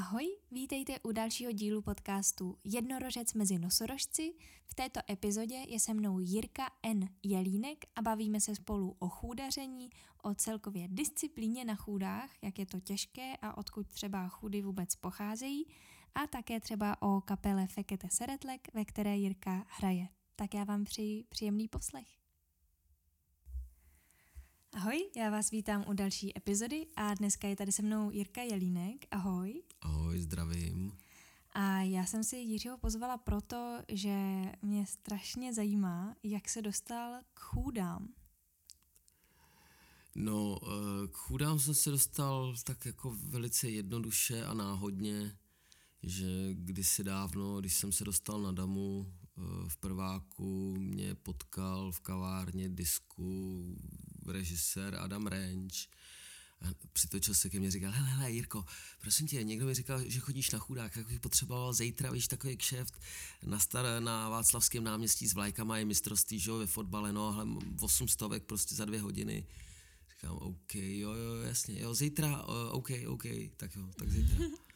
Ahoj, vítejte u dalšího dílu podcastu Jednorožec mezi nosorožci. V této epizodě je se mnou Jirka N. Jelínek a bavíme se spolu o chůdaření, o celkově disciplíně na chůdách, jak je to těžké a odkud třeba chudy vůbec pocházejí, a také třeba o kapele Fekete Seretlek, ve které Jirka hraje. Tak já vám přeji příjemný poslech. Ahoj, já vás vítám u další epizody a dneska je tady se mnou Jirka Jelínek. Ahoj. Ahoj, zdravím. A já jsem si Jiřího pozvala proto, že mě strašně zajímá, jak se dostal k chůdám. No, eh, k chůdám jsem se dostal tak jako velice jednoduše a náhodně, že kdysi dávno, když jsem se dostal na damu eh, v prváku, mě potkal v kavárně disku režisér Adam Range. A přitočil se ke mně a říkal, hele, hele, Jirko, prosím tě, někdo mi říkal, že chodíš na chudák, jak bych potřeboval zítra, víš, takový kšeft na, star, na Václavském náměstí s vlajkama je mistrovství, že ve fotbale, no, hele, 8 stovek prostě za dvě hodiny. Říkám, OK, jo, jo, jasně, jo, zítra, OK, OK, tak jo, tak zítra.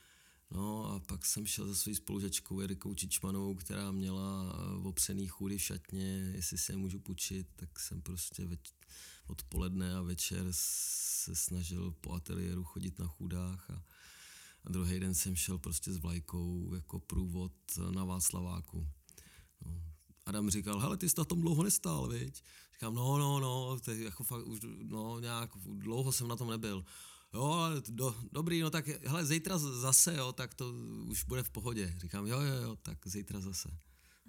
No a pak jsem šel za svojí spolužačkou Erikou Čičmanovou, která měla eh, opřený chůry v šatně, jestli se je můžu půjčit, tak jsem prostě več, odpoledne a večer se snažil po ateliéru chodit na chůdách a, a druhý den jsem šel prostě s vlajkou jako průvod na Václaváku. No. Adam říkal, hele, ty jsi na tom dlouho nestál, viď? Říkám, no, no, no, to jako fakt už, no, nějak dlouho jsem na tom nebyl. Jo, do, dobrý, no tak hele, zítra zase, jo, tak to už bude v pohodě. Říkám, jo, jo, jo, tak zítra zase.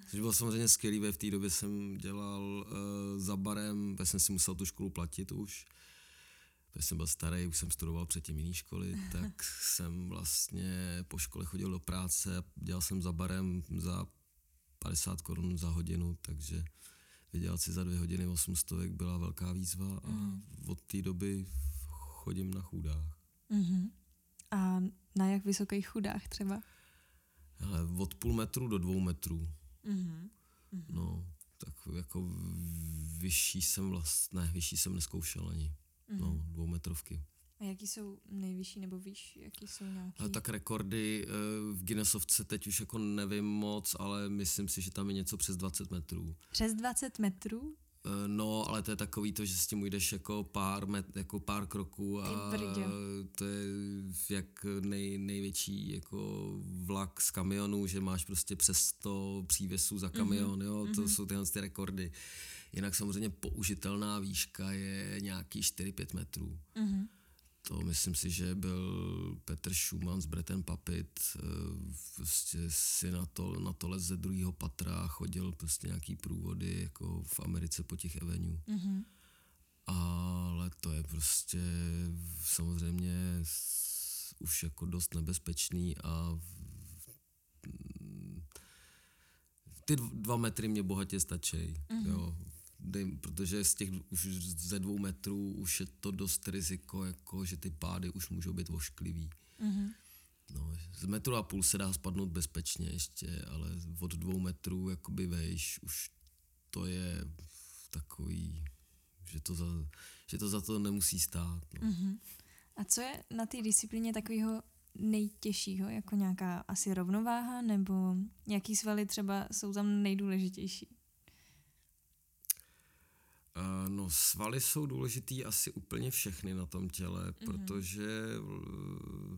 Což bylo samozřejmě skvělý, v té době jsem dělal uh, za barem, jsem si musel tu školu platit už, protože jsem byl starý, už jsem studoval předtím jiné školy, tak jsem vlastně po škole chodil do práce, dělal jsem za barem za 50 korun za hodinu, takže vydělat si za dvě hodiny 800 byla velká výzva a mm. od té doby chodím na chudách. Mm-hmm. A na jak vysokých chudách třeba? Ale od půl metru do dvou metrů. Mm-hmm. No, tak jako vyšší jsem vlastně, ne, vyšší jsem neskoušel ani. Mm-hmm. No, dvoumetrovky. A jaký jsou nejvyšší nebo víš, jaký jsou nějaký? A tak rekordy eh, v Guinnessovce teď už jako nevím moc, ale myslím si, že tam je něco přes 20 metrů. Přes 20 metrů? Eh, no, ale to je takový to, že s tím ujdeš jako pár, met, jako pár kroků a to je jak nej, největší jako vlak z kamionu, že máš prostě přes 100 přívěsů za kamion, mm-hmm. jo, to mm-hmm. jsou tyhle ty rekordy. Jinak samozřejmě použitelná výška je nějaký 4-5 metrů. Mm-hmm to myslím si, že byl Petr Schumann s Bretem Papit, eh, prostě si na to, na to ze druhého patra chodil prostě nějaký průvody jako v Americe po těch Avenue. Mm-hmm. Ale to je prostě samozřejmě už jako dost nebezpečný a ty dva metry mě bohatě stačí. Mm-hmm. Jo dej, protože z těch už ze dvou metrů už je to dost riziko, jako že ty pády už můžou být ošklivý. Mm-hmm. No, z metru a půl se dá spadnout bezpečně ještě, ale od dvou metrů jakoby vejš už to je takový, že to za, že to, za to nemusí stát. No. Mm-hmm. A co je na té disciplíně takového nejtěžšího, jako nějaká asi rovnováha, nebo jaký svaly třeba jsou tam nejdůležitější? Uh, no svaly jsou důležitý asi úplně všechny na tom těle, mm-hmm. protože uh,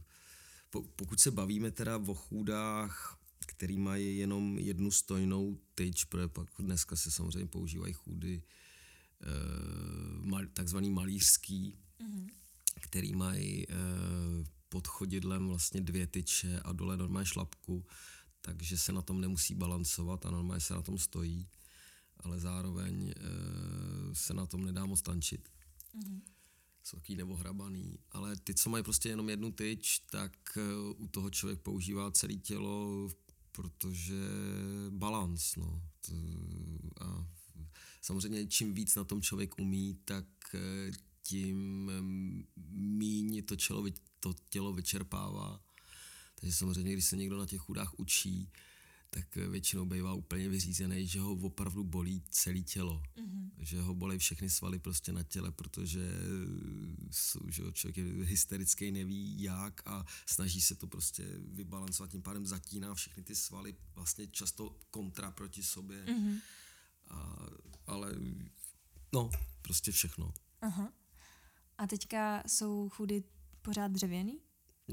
po, pokud se bavíme teda o chůdách, který mají jenom jednu stojnou tyč, protože pak dneska se samozřejmě používají chůdy mal, takzvaný malířský, mm-hmm. který mají pod chodidlem vlastně dvě tyče a dole normálně šlapku, takže se na tom nemusí balancovat a normálně se na tom stojí ale zároveň e, se na tom nedá moc tančit. Mm-hmm. Soký nebo hrabaný. Ale ty, co mají prostě jenom jednu tyč, tak e, u toho člověk používá celé tělo, protože balans, no. A samozřejmě čím víc na tom člověk umí, tak e, tím míň to, čelo, to tělo vyčerpává. Takže samozřejmě, když se někdo na těch chudách učí, tak většinou bývá úplně vyřízený, že ho opravdu bolí celé tělo. Mm-hmm. Že ho bolí všechny svaly prostě na těle, protože jsou, že člověk je hysterický, neví jak a snaží se to prostě vybalancovat, tím pádem zatíná všechny ty svaly vlastně často kontra proti sobě. Mm-hmm. A, ale no, prostě všechno. Aha. A teďka jsou chudy pořád dřevěný?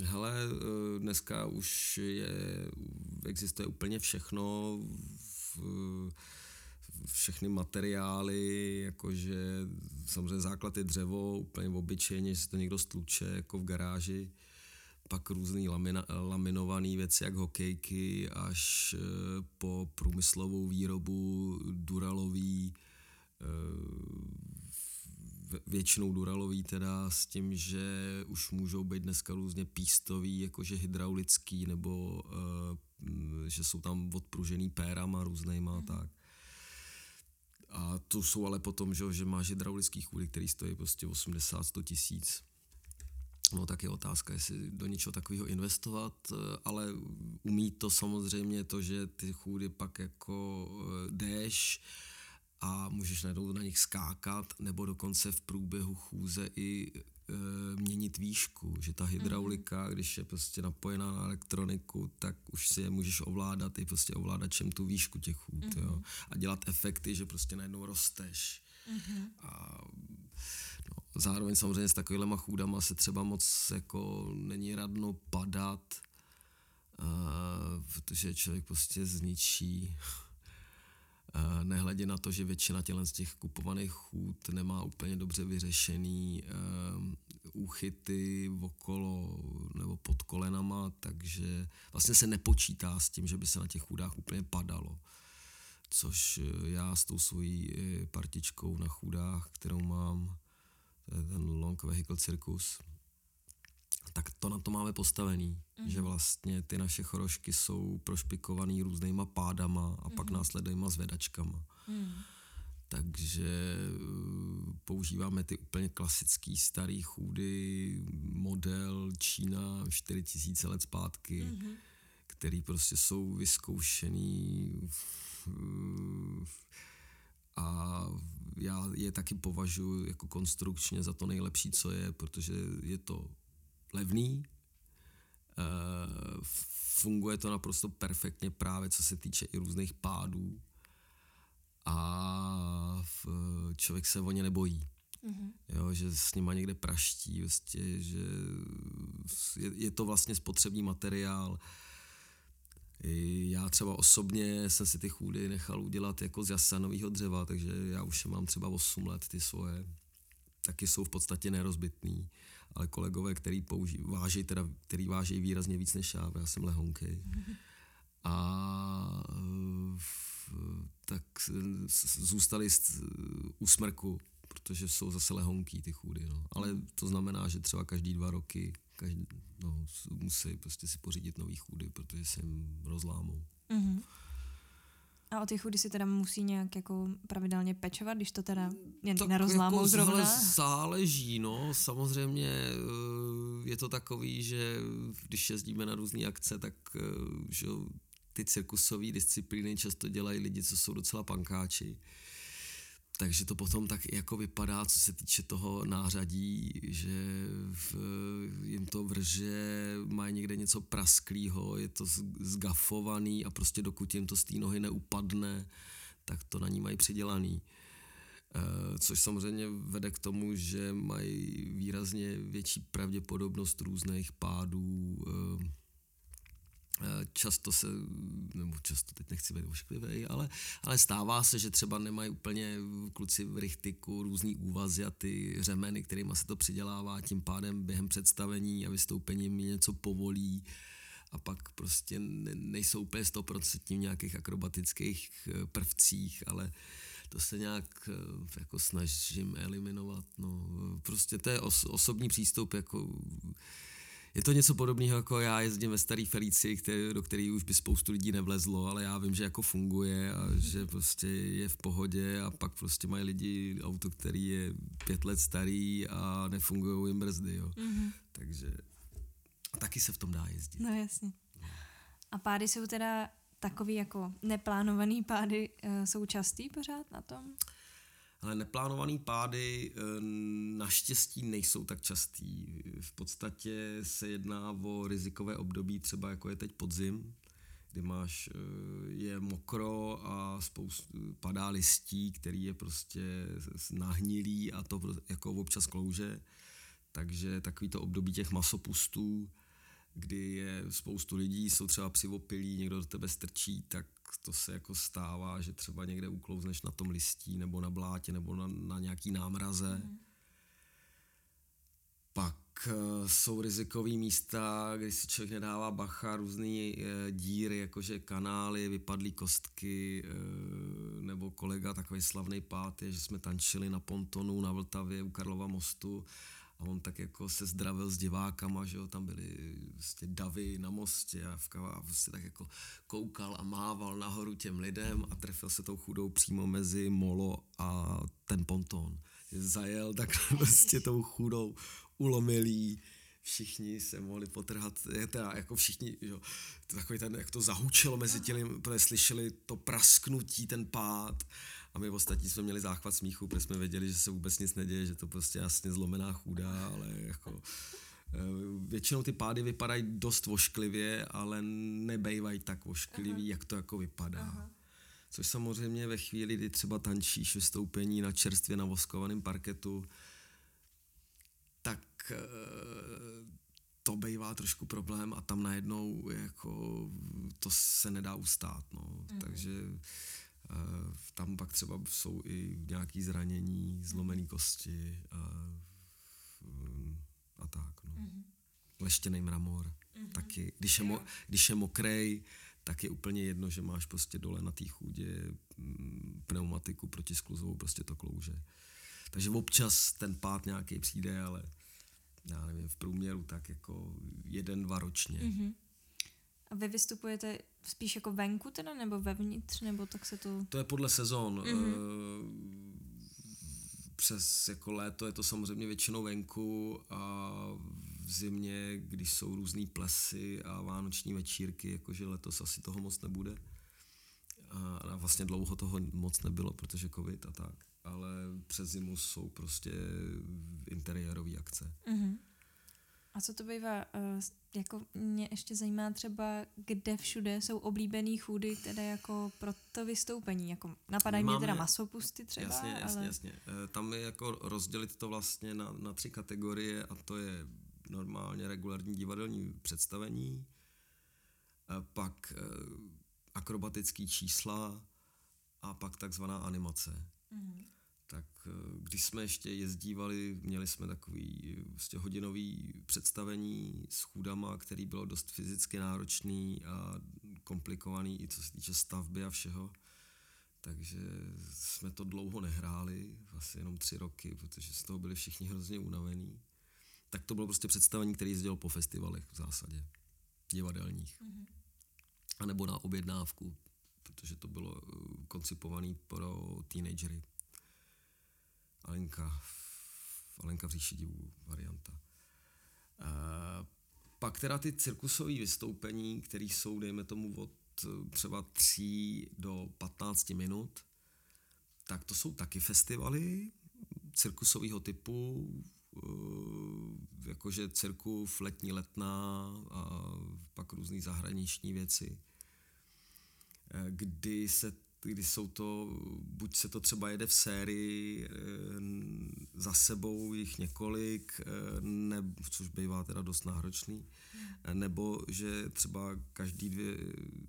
Hele, eh, dneska už je, existuje úplně všechno, v, všechny materiály, jakože samozřejmě základ je dřevo, úplně obyčejně, že se to někdo stluče jako v garáži, pak různý lamina, laminované věci, jak hokejky, až eh, po průmyslovou výrobu, duralový, eh, většinou duralový teda s tím, že už můžou být dneska různě pístový, jakože hydraulický, nebo uh, že jsou tam odpružený pérama různýma a mhm. tak. A to jsou ale potom, že, že máš hydraulický chůdy, který stojí prostě 80-100 tisíc. No tak je otázka, jestli do něčeho takového investovat, eh, ale umí to samozřejmě to, že ty chůdy pak jako eh, jdeš, a můžeš najednou na nich skákat nebo dokonce v průběhu chůze i e, měnit výšku, že ta hydraulika, mm-hmm. když je prostě napojená na elektroniku, tak už si je můžeš ovládat i prostě ovládačem tu výšku těch chůd, mm-hmm. jo, a dělat efekty, že prostě najednou rosteš. Mm-hmm. A no, zároveň samozřejmě s takovýhlema chůdama se třeba moc jako není radno padat, uh, protože člověk prostě zničí nehledě na to, že většina tělen z těch kupovaných chůd nemá úplně dobře vyřešený uh, úchyty okolo nebo pod kolenama, takže vlastně se nepočítá s tím, že by se na těch chůdách úplně padalo. Což eh, já s tou svojí eh, partičkou na chůdách, kterou mám, ten Long Vehicle Circus, tak to na to máme postavený, mm. že vlastně ty naše chorošky jsou prošpikovaný různýma pádama a mm. pak mhm. následujema zvedačkama. Mm. Takže uh, používáme ty úplně klasický starý chůdy, model Čína 4000 let zpátky, mm. který prostě jsou vyzkoušený uh, a já je taky považuji jako konstrukčně za to nejlepší, co je, protože je to levný, uh, funguje to naprosto perfektně právě co se týče i různých pádů a v, člověk se o ně nebojí. Mm-hmm. Jo, že s nima někde praští, vlastně, že je, je to vlastně spotřební materiál. Já třeba osobně jsem si ty chůdy nechal udělat jako z jasanového dřeva, takže já už je mám třeba 8 let, ty svoje. Taky jsou v podstatě nerozbitný ale kolegové, který použí, váží, teda, který váží výrazně víc než já, já jsem lehonkej. A tak zůstali u smrku, protože jsou zase lehonký ty chůdy. No. Ale to znamená, že třeba každý dva roky každý, no, musí prostě si pořídit nový chůdy, protože se jim rozlámou. Mm-hmm. A o ty chudy si teda musí nějak jako pravidelně pečovat, když to teda jen tak nerozlámou jako zrovna? záleží, no. Samozřejmě eh, je to takový, že když jezdíme na různé akce, tak eh, že ty cirkusové disciplíny často dělají lidi, co jsou docela pankáči takže to potom tak jako vypadá, co se týče toho nářadí, že v, jim to vrže, mají někde něco prasklýho, je to zgafovaný a prostě dokud jim to z té nohy neupadne, tak to na ní mají přidělaný. E, což samozřejmě vede k tomu, že mají výrazně větší pravděpodobnost různých pádů, e, často se, nebo často teď nechci být ošklivý, ale, ale stává se, že třeba nemají úplně kluci v rychtiku různý úvazy a ty řemeny, kterými se to přidělává, tím pádem během představení a vystoupení mi něco povolí a pak prostě nejsou úplně 100% v nějakých akrobatických eh, prvcích, ale to se nějak eh, jako snažím eliminovat. No. Prostě to je os, osobní přístup, jako je to něco podobného, jako já jezdím ve starý Felici, který, do který už by spoustu lidí nevlezlo, ale já vím, že jako funguje a že prostě je v pohodě a pak prostě mají lidi auto, který je pět let starý a nefungují jim brzdy, jo. Mm-hmm. Takže a taky se v tom dá jezdit. No jasně. A pády jsou teda takový jako neplánovaný pády jsou častý pořád na tom? Ale neplánovaný pády eh, naštěstí nejsou tak častý. V podstatě se jedná o rizikové období, třeba jako je teď podzim, kdy máš, eh, je mokro a spoustu, padá listí, který je prostě nahnilý a to jako občas klouže. Takže takový to období těch masopustů, kdy je spoustu lidí, jsou třeba přivopilí, někdo do tebe strčí, tak to se jako stává, že třeba někde uklouzneš na tom listí nebo na blátě nebo na, na nějaký námraze. Mm. Pak uh, jsou rizikové místa, kdy si člověk nedává bacha, různé uh, díry, jakože kanály, vypadlé kostky, uh, nebo kolega takový slavný pát je, že jsme tančili na pontonu na Vltavě u Karlova mostu a on tak jako se zdravil s divákama, že jo, tam byly vlastně davy na mostě a v kava prostě tak jako koukal a mával nahoru těm lidem a trefil se tou chudou přímo mezi molo a ten ponton. Zajel tak prostě tou chudou ulomilý, všichni se mohli potrhat, teda jako všichni, jo, takový ten, jak to zahučilo mezi těmi, slyšeli to prasknutí, ten pád a my ostatní jsme měli záchvat smíchu, protože jsme věděli, že se vůbec nic neděje, že to prostě jasně zlomená chůda, ale jako eh, většinou ty pády vypadají dost vošklivě, ale nebejvají tak vošklivý, Aha. jak to jako vypadá. Aha. Což samozřejmě ve chvíli, kdy třeba tančíš vystoupení na čerstvě navoskovaném parketu, tak eh, to bývá trošku problém a tam najednou jako to se nedá ustát, no. Mm. Takže tam pak třeba jsou i nějaké zranění, zlomené kosti a, mm, a tak. No. Mm-hmm. Leštěný mramor mm-hmm. taky. Když je, mo, když je mokrej, tak je úplně jedno, že máš prostě dole na té chůdě mm, pneumatiku protiskluzovou, prostě to klouže. Takže občas ten pád nějaký přijde, ale já nevím, v průměru tak jako jeden, dva ročně. Mm-hmm. A vy vystupujete spíš jako venku teda, nebo vevnitř, nebo tak se to... To je podle sezon. Mm-hmm. Přes jako léto je to samozřejmě většinou venku a v zimě, když jsou různé plesy a vánoční večírky, jakože letos asi toho moc nebude. A vlastně dlouho toho moc nebylo, protože covid a tak. Ale přes zimu jsou prostě interiérové akce. Mm-hmm. A co to bývá, uh, jako mě ještě zajímá třeba, kde všude jsou oblíbený chůdy, teda jako pro to vystoupení, jako napadají mě teda masopusty třeba. Jasně, jasně, ale... jasně. E, tam je jako rozdělit to vlastně na, na tři kategorie a to je normálně regulární divadelní představení, e, pak akrobatický čísla a pak takzvaná animace. Mm-hmm tak eh, když jsme ještě jezdívali, měli jsme takový vlastně hodinový představení s chůdama, který bylo dost fyzicky náročný a komplikovaný i co se týče stavby a všeho. Takže jsme to dlouho nehráli, asi jenom tři roky, protože z toho byli všichni hrozně unavení. Tak to bylo prostě představení, které jezdilo po festivalech v zásadě, divadelních. Mm-hmm. A nebo na objednávku, protože to bylo eh, koncipované pro teenagery. Alenka, Alenka v říši divů varianta. E, pak teda ty cirkusové vystoupení, které jsou, dejme tomu, od eh, třeba 3 do 15 minut, tak to jsou taky festivaly cirkusového typu, e, jakože cirkus, letní letná a pak různé zahraniční věci, kdy se kdy jsou to, buď se to třeba jede v sérii, eh, za sebou jich několik, eh, ne, což bývá teda dost náročný, hmm. nebo že třeba každý dvě,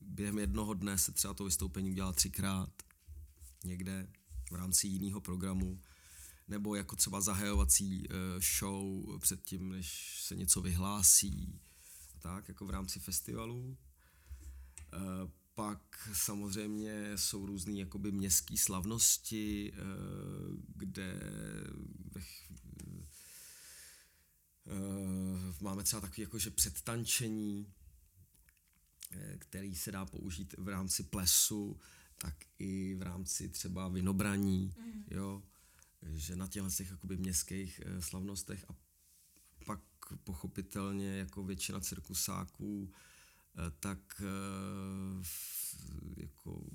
během jednoho dne se třeba to vystoupení udělá třikrát někde v rámci jiného programu, nebo jako třeba zahajovací show předtím, než se něco vyhlásí, tak, jako v rámci festivalu pak samozřejmě jsou různé jakoby městské slavnosti, eh, kde eh, máme třeba takový jakože předtančení, eh, který se dá použít v rámci plesu, tak i v rámci třeba vinobraní, mm. jo, že na těchto těch jakoby městských slavnostech a pak pochopitelně jako většina cirkusáků tak jako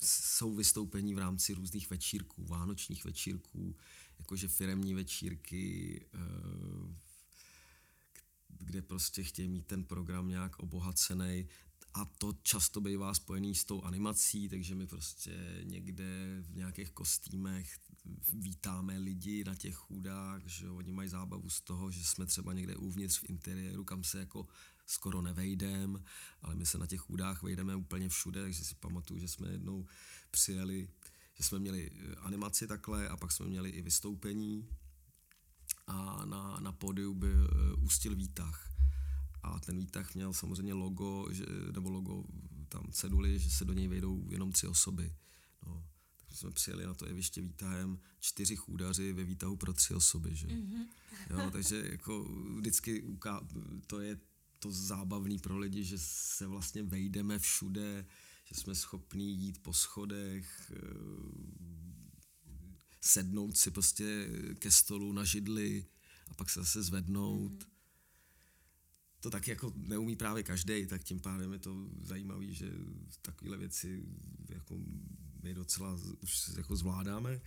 jsou vystoupení v rámci různých večírků, vánočních večírků, jakože firemní večírky, kde prostě chtějí mít ten program nějak obohacený. A to často bývá spojený s tou animací, takže my prostě někde v nějakých kostýmech vítáme lidi na těch chůdách, že oni mají zábavu z toho, že jsme třeba někde uvnitř v interiéru, kam se jako skoro nevejdem, ale my se na těch chůdách vejdeme úplně všude, takže si pamatuju, že jsme jednou přijeli, že jsme měli animaci takhle a pak jsme měli i vystoupení a na, na pódiu byl uh, ústil výtah. A ten výtah měl samozřejmě logo, že, nebo logo tam ceduly, že se do něj vejdou jenom tři osoby. No, takže jsme přijeli na to jeviště výtahem, čtyři chůdaři ve výtahu pro tři osoby. Že? Mm-hmm. Jo, takže jako vždycky uká- to je to zábavný pro lidi, že se vlastně vejdeme všude, že jsme schopní jít po schodech, sednout si prostě ke stolu na židli a pak se zase zvednout. Mm-hmm. To tak jako neumí právě každý, tak tím pádem je to zajímavé, že takovéhle věci jako my docela už jako zvládáme.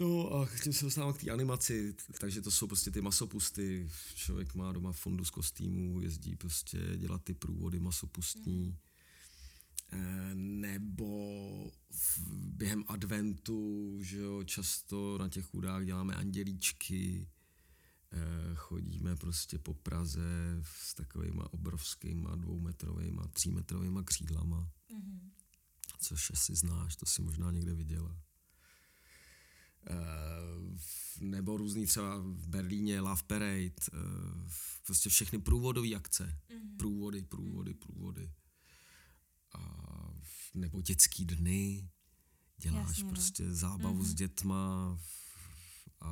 No a tím se dostávám k té animaci, takže to jsou prostě ty masopusty. Člověk má doma fundus kostýmů, jezdí prostě dělat ty průvody masopustní. Mm Eh, nebo v, během adventu, že jo, často na těch chudách děláme andělíčky, eh, chodíme prostě po Praze s takovýma obrovskýma dvoumetrovýma, třímetrovýma křídlama, mm-hmm. což asi znáš, to si možná někde viděla. Uh, nebo různý třeba v Berlíně Love Parade, uh, prostě všechny průvodové akce, mm-hmm. průvody, průvody, průvody a, nebo dětský dny, děláš Jasně, no. prostě zábavu mm-hmm. s dětma a,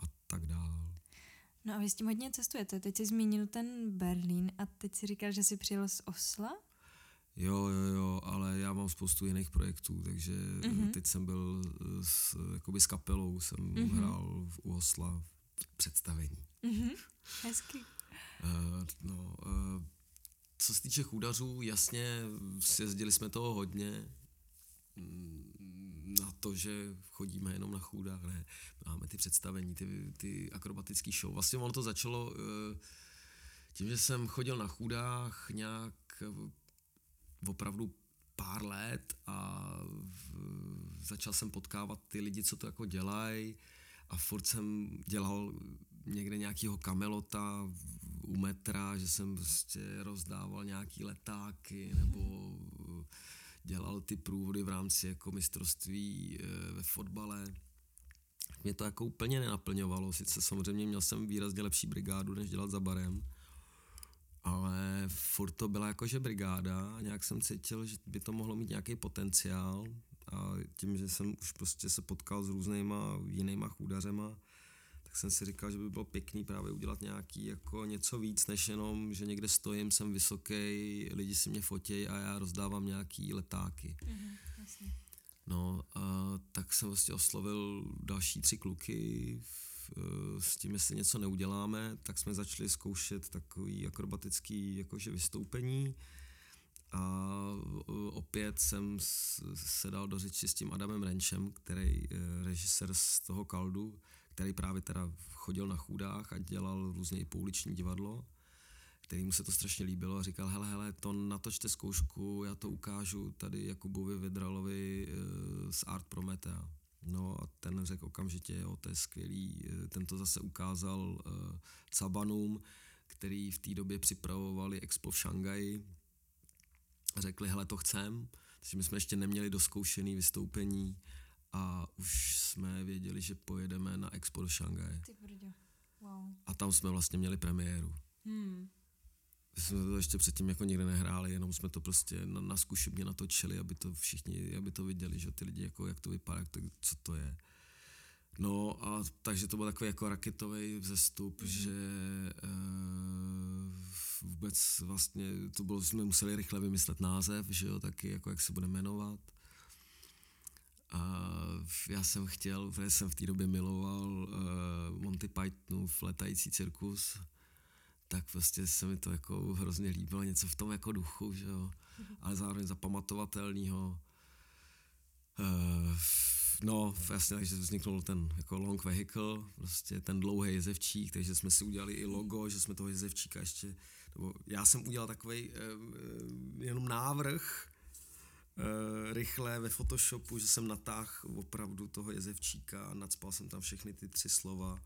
a tak dál. No a vy s tím hodně cestujete. Teď jsi zmínil ten Berlín a teď si říkal, že jsi přijel z Osla? Jo, jo, jo, ale já mám spoustu jiných projektů, takže mm-hmm. teď jsem byl s, jakoby s kapelou, jsem mm-hmm. hrál v, u Osla v představení. Mm-hmm. Hezky. Uh, no, uh, co se týče chůdařů, jasně, sjezdili jsme toho hodně mm, na to, že chodíme jenom na chůdách, ne, máme ty představení, ty, ty akrobatické show. Vlastně ono to začalo eh, tím, že jsem chodil na chůdách nějak eh, opravdu pár let a začal jsem potkávat ty lidi, co to jako dělají a furt jsem dělal někde nějakého kamelota u metra, že jsem prostě rozdával nějaký letáky nebo dělal ty průvody v rámci jako mistrovství eh, ve fotbale. Mě to jako úplně nenaplňovalo, sice samozřejmě měl jsem výrazně lepší brigádu, než dělat za barem, ale furt to byla jakože brigáda a nějak jsem cítil, že by to mohlo mít nějaký potenciál a tím, že jsem už prostě se potkal s různýma jinýma chůdařema, tak jsem si říkal, že by bylo pěkný právě udělat nějaký jako něco víc, než jenom, že někde stojím, jsem vysoký, lidi si mě fotějí a já rozdávám nějaký letáky. Mm-hmm, jasně. No, a tak jsem vlastně oslovil další tři kluky s tím, jestli něco neuděláme, tak jsme začali zkoušet takový akrobatický jakože vystoupení a opět jsem se dal do řeči s tím Adamem Renčem, který je režisér z toho Kaldu, který právě teda chodil na chůdách a dělal různě pouliční divadlo, který mu se to strašně líbilo a říkal, hele, hele, to natočte zkoušku, já to ukážu tady Jakubovi Vedralovi eh, z Art Prometea. No a ten řekl okamžitě, jo, to je skvělý, eh, ten to zase ukázal uh, Cabanům, který v té době připravovali expo v Šangaji, řekli, hele, to chcem, takže my jsme ještě neměli doskoušený vystoupení, a už jsme věděli, že pojedeme na Expo do Šangaje. Wow. A tam jsme vlastně měli premiéru. Hmm. Jsme to ještě předtím jako nikdy nehráli, jenom jsme to prostě na, na zkušebně natočili, aby to všichni, aby to viděli, že ty lidi, jako, jak to vypadá, jak to, co to je. No a takže to byl takový jako raketový vzestup, mm-hmm. že e, vůbec vlastně to bylo, jsme museli rychle vymyslet název, že jo, taky jako jak se bude jmenovat. A já jsem chtěl, protože jsem v té době miloval uh, Monty Pythonův letající cirkus, tak prostě se mi to jako hrozně líbilo, něco v tom jako duchu, že jo, ale zároveň zapamatovatelného. Uh, no, jasně, takže vzniknul ten jako long vehicle, prostě ten dlouhý jezevčík, takže jsme si udělali i logo, že jsme toho jezevčíka ještě, nebo já jsem udělal takový uh, jenom návrh, uh, rychle ve Photoshopu, že jsem natáhl opravdu toho jezevčíka a nadspal jsem tam všechny ty tři slova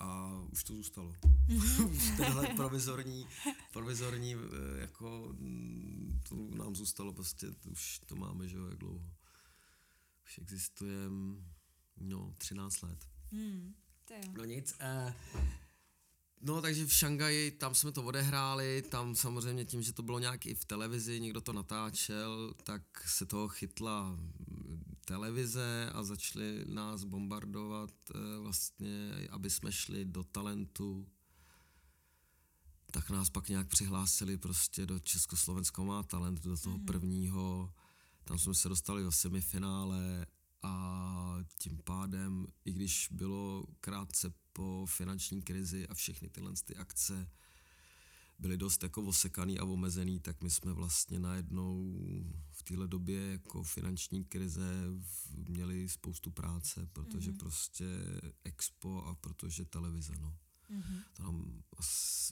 a už to zůstalo. Mm-hmm. už tenhle provizorní, provizorní jako mm, to nám zůstalo prostě, už to máme, že jo, jak dlouho. Už existuje, no, 13 let. Mm, to jo. No nic, eh, No, takže v Šangaji, tam jsme to odehráli, tam samozřejmě tím, že to bylo nějak i v televizi, někdo to natáčel, tak se toho chytla televize a začali nás bombardovat eh, vlastně, aby jsme šli do talentu. Tak nás pak nějak přihlásili prostě do Československého má talent, do toho mm-hmm. prvního. Tam jsme se dostali do semifinále a tím pádem, i když bylo krátce po finanční krizi a všechny tyhle ty akce byly dost jako osekaný a omezený, tak my jsme vlastně najednou v téhle době jako finanční krize měli spoustu práce, protože mm-hmm. prostě expo a protože televize, no. Mm-hmm. To nám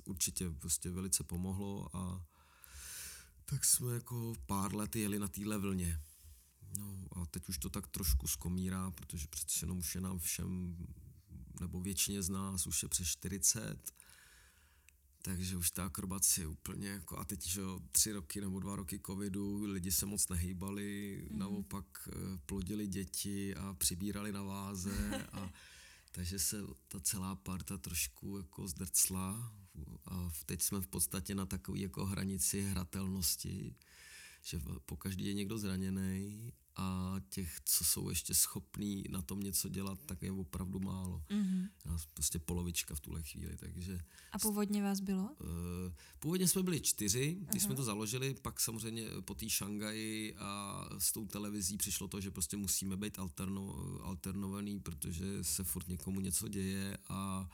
určitě prostě velice pomohlo a tak jsme jako pár let jeli na téhle vlně. No a teď už to tak trošku skomírá, protože přece jenom už je nám všem, nebo většině z nás už je přes 40, takže už ta akrobace je úplně jako, a teď, že jo, tři roky nebo dva roky covidu, lidi se moc nehýbali, mm. naopak eh, plodili děti a přibírali na váze a takže se ta celá parta trošku jako zdrcla a teď jsme v podstatě na takové jako hranici hratelnosti, že po každý je někdo zraněný a těch, co jsou ještě schopní na tom něco dělat, tak je opravdu málo. Mm-hmm. Prostě polovička v tuhle chvíli, takže... A původně vás bylo? Uh, původně jsme byli čtyři, když uh-huh. jsme to založili, pak samozřejmě po té Šangaji a s tou televizí přišlo to, že prostě musíme být alterno, alternovaný, protože se furt někomu něco děje a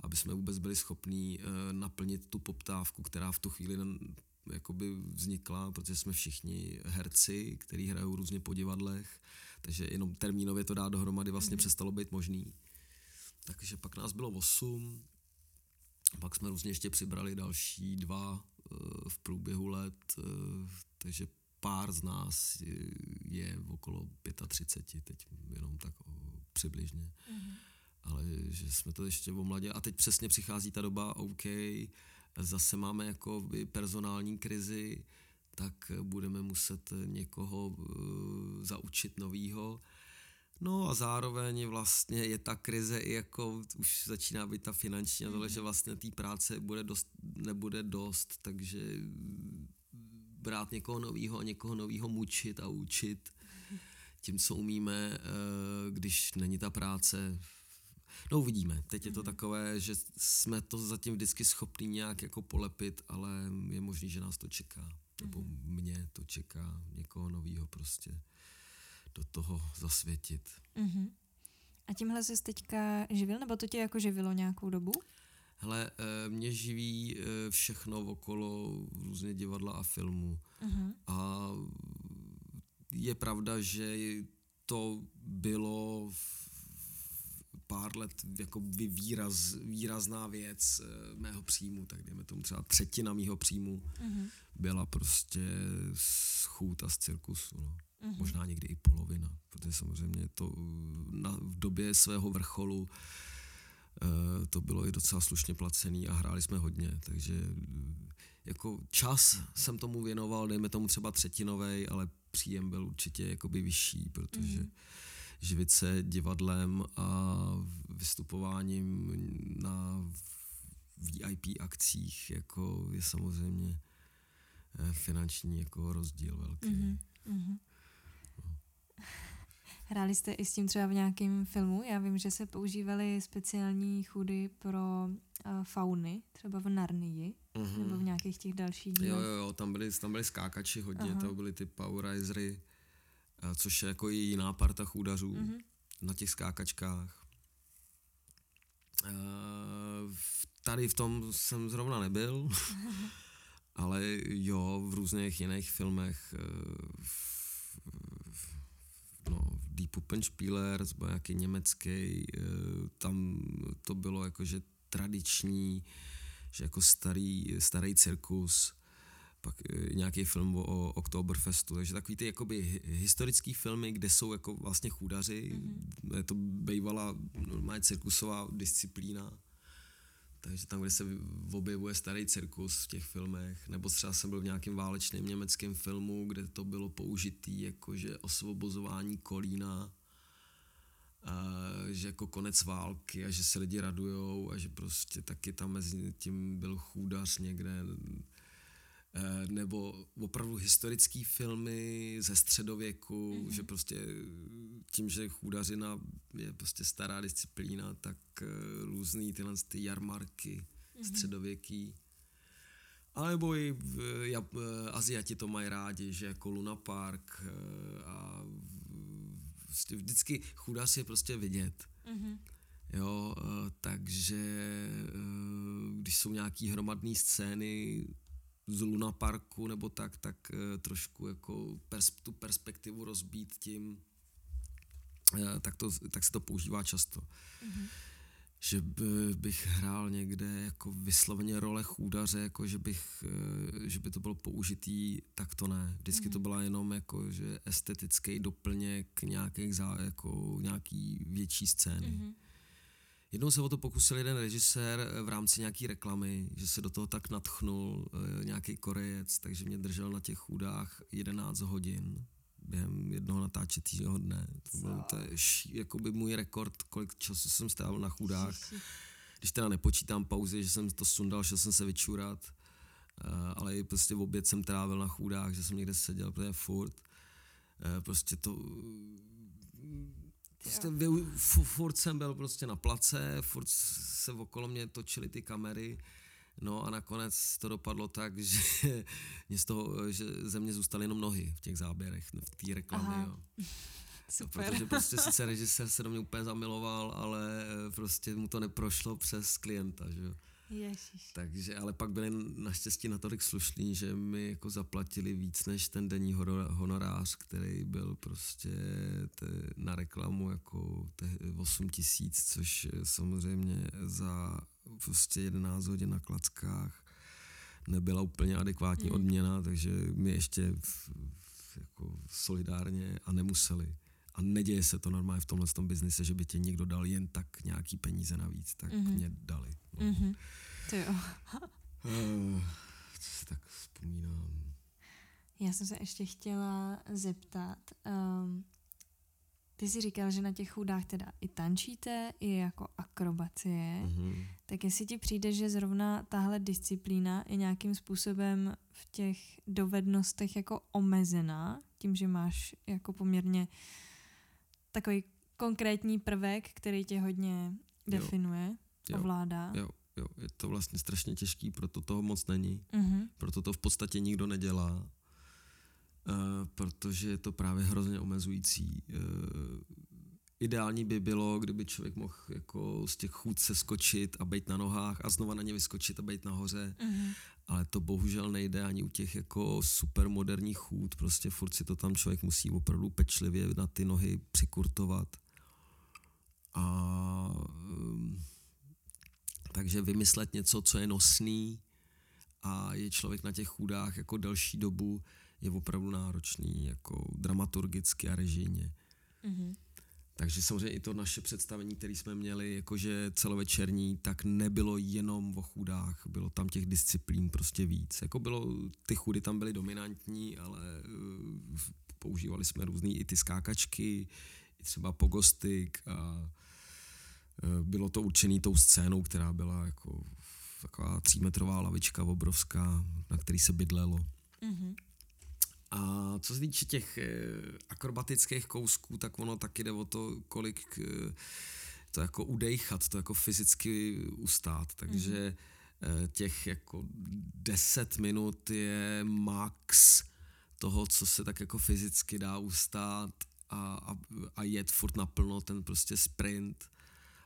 aby jsme vůbec byli schopní uh, naplnit tu poptávku, která v tu chvíli jakoby vznikla, protože jsme všichni herci, kteří hrajou různě po divadlech, takže jenom termínově to dá dohromady vlastně mm-hmm. přestalo být možný. Takže pak nás bylo osm, pak jsme různě ještě přibrali další dva eh, v průběhu let, eh, takže pár z nás je okolo 35, teď jenom tak přibližně. Mm-hmm. Ale že jsme to ještě o mladě. A teď přesně přichází ta doba, OK, zase máme jako personální krizi, tak budeme muset někoho uh, zaučit novýho. No a zároveň vlastně je ta krize i jako, už začíná být ta finanční, ale že mhm. vlastně té práce bude dost, nebude dost, takže brát někoho novýho a někoho novýho mučit a učit tím, co umíme, uh, když není ta práce No uvidíme. Teď je to mhm. takové, že jsme to zatím vždycky schopni nějak jako polepit, ale je možný, že nás to čeká. Nebo mhm. mě to čeká, někoho novýho prostě do toho zasvětit. Mm-hmm. A tímhle jsi teďka živil, nebo to tě jako živilo nějakou dobu? Hele, eh, mě živí eh, všechno okolo různě divadla a filmu. Uh-huh. A je pravda, že to bylo v pár let jako výraz, výrazná věc eh, mého příjmu, tak dejme tomu třeba třetina mého příjmu mm-hmm. byla prostě z chůta z cirkusu. No. Mm-hmm. Možná někdy i polovina, protože samozřejmě to na, v době svého vrcholu uh, to bylo i docela slušně placený a hráli jsme hodně, takže jako čas jsem tomu věnoval, dejme tomu třeba třetinovej, ale příjem byl určitě jakoby vyšší, protože mm-hmm živit se divadlem a vystupováním na VIP akcích jako je samozřejmě eh, finanční jako rozdíl velký. Mm-hmm. Mm-hmm. Hráli jste i s tím třeba v nějakém filmu? Já vím, že se používaly speciální chudy pro uh, fauny, třeba v Narnii, mm-hmm. nebo v nějakých těch dalších dílech. Jo, jo, jo, tam byly, tam byly skákači hodně, Aha. to byly ty Powerizery, což je jako i jiná parta chůdařů mm-hmm. na těch skákačkách. tady v tom jsem zrovna nebyl, ale jo, v různých jiných filmech, eh, v, v, no, Die Puppenspieler, byl nějaký německý, eh, tam to bylo jakože tradiční, že jako starý, starý cirkus, pak eh, nějaký film o, Oktoberfestu, takže takový ty jakoby historický filmy, kde jsou jako vlastně chůdaři, mm-hmm. je to bývala normálně cirkusová disciplína, takže tam, kde se objevuje starý cirkus v těch filmech, nebo třeba jsem byl v nějakém válečném německém filmu, kde to bylo použitý jakože osvobozování Kolína, a že jako konec války a že se lidi radujou a že prostě taky tam mezi tím byl chůdař někde nebo opravdu historické filmy ze středověku, mm-hmm. že prostě tím, že chůdařina je prostě stará disciplína, tak uh, různý tyhle ty jarmarky mm-hmm. středověký. A nebo i v, ja, Aziati to mají rádi, že jako Luna Park a prostě vždycky chůdař je prostě vidět. Mm-hmm. Jo, takže když jsou nějaký hromadné scény, z Luna Parku nebo tak, tak eh, trošku jako pers, tu perspektivu rozbít tím, eh, tak, to, tak se to používá často. Mm-hmm. Že by, bych hrál někde jako vysloveně role chůdaře, jako že, bych, eh, že by to bylo použitý, tak to ne. Vždycky mm-hmm. to byla jenom jako, že estetický doplněk nějakých zá, jako nějaký větší scény. Mm-hmm. Jednou se o to pokusil jeden režisér eh, v rámci nějaký reklamy, že se do toho tak natchnul e, nějaký korejec, takže mě držel na těch chůdách 11 hodin během jednoho natáčetého dne. To byl to je jakoby můj rekord, kolik času jsem strávil na chůdách. Když teda nepočítám pauzy, že jsem to sundal, šel jsem se vyčurat, e, ale i prostě v oběd jsem trávil na chůdách, že jsem někde seděl, protože furt. Prostě to Prostě vy, furt jsem byl prostě na place, furt se okolo mě točily ty kamery, no a nakonec to dopadlo tak, že, mě z toho, že ze mě zůstaly jenom nohy v těch záběrech, v té reklamě, jo. Super. Protože prostě sice režisér se do mě úplně zamiloval, ale prostě mu to neprošlo přes klienta, že jo. Ježiš. Takže, ale pak byli naštěstí natolik slušní, že mi jako zaplatili víc než ten denní honorář, který byl prostě te, na reklamu jako te, 8 tisíc, což samozřejmě za prostě 11 hodin na klackách nebyla úplně adekvátní hmm. odměna, takže mi ještě v, v, jako solidárně a nemuseli. A neděje se to normálně v tomhle tom biznise, že by ti někdo dal jen tak nějaký peníze navíc, tak mm-hmm. mě dali. Mm-hmm. To jo. uh, co si tak vzpomínám. Já jsem se ještě chtěla zeptat, um, ty jsi říkal, že na těch chudách teda i tančíte, i jako akrobacie, mm-hmm. tak jestli ti přijde, že zrovna tahle disciplína je nějakým způsobem v těch dovednostech jako omezená, tím, že máš jako poměrně takový konkrétní prvek, který tě hodně definuje, jo. Ovládá. Jo, jo, je to vlastně strašně těžký, proto toho moc není, mm-hmm. proto to v podstatě nikdo nedělá, uh, protože je to právě hrozně omezující. Uh, ideální by bylo, kdyby člověk mohl jako z těch chůd se skočit a být na nohách a znova na ně vyskočit a být nahoře, mm-hmm. ale to bohužel nejde ani u těch jako super moderních chůd, prostě furt si to tam člověk musí opravdu pečlivě na ty nohy přikurtovat. A um, takže vymyslet něco, co je nosný a je člověk na těch chůdách jako delší dobu, je opravdu náročný, jako dramaturgicky a režijně. Mm-hmm. Takže samozřejmě i to naše představení, které jsme měli, jakože celovečerní, tak nebylo jenom o chudách, bylo tam těch disciplín prostě víc. Jako bylo, ty chudy tam byly dominantní, ale uh, používali jsme různé i ty skákačky, i třeba pogostyk a bylo to určený tou scénou, která byla jako taková třímetrová lavička obrovská, na který se bydlelo. Mm-hmm. A co se týče těch eh, akrobatických kousků, tak ono taky jde o to, kolik eh, to jako udejchat, to jako fyzicky ustát. Takže mm-hmm. těch jako 10 minut je max toho, co se tak jako fyzicky dá ustát a, a, a jet furt naplno ten prostě sprint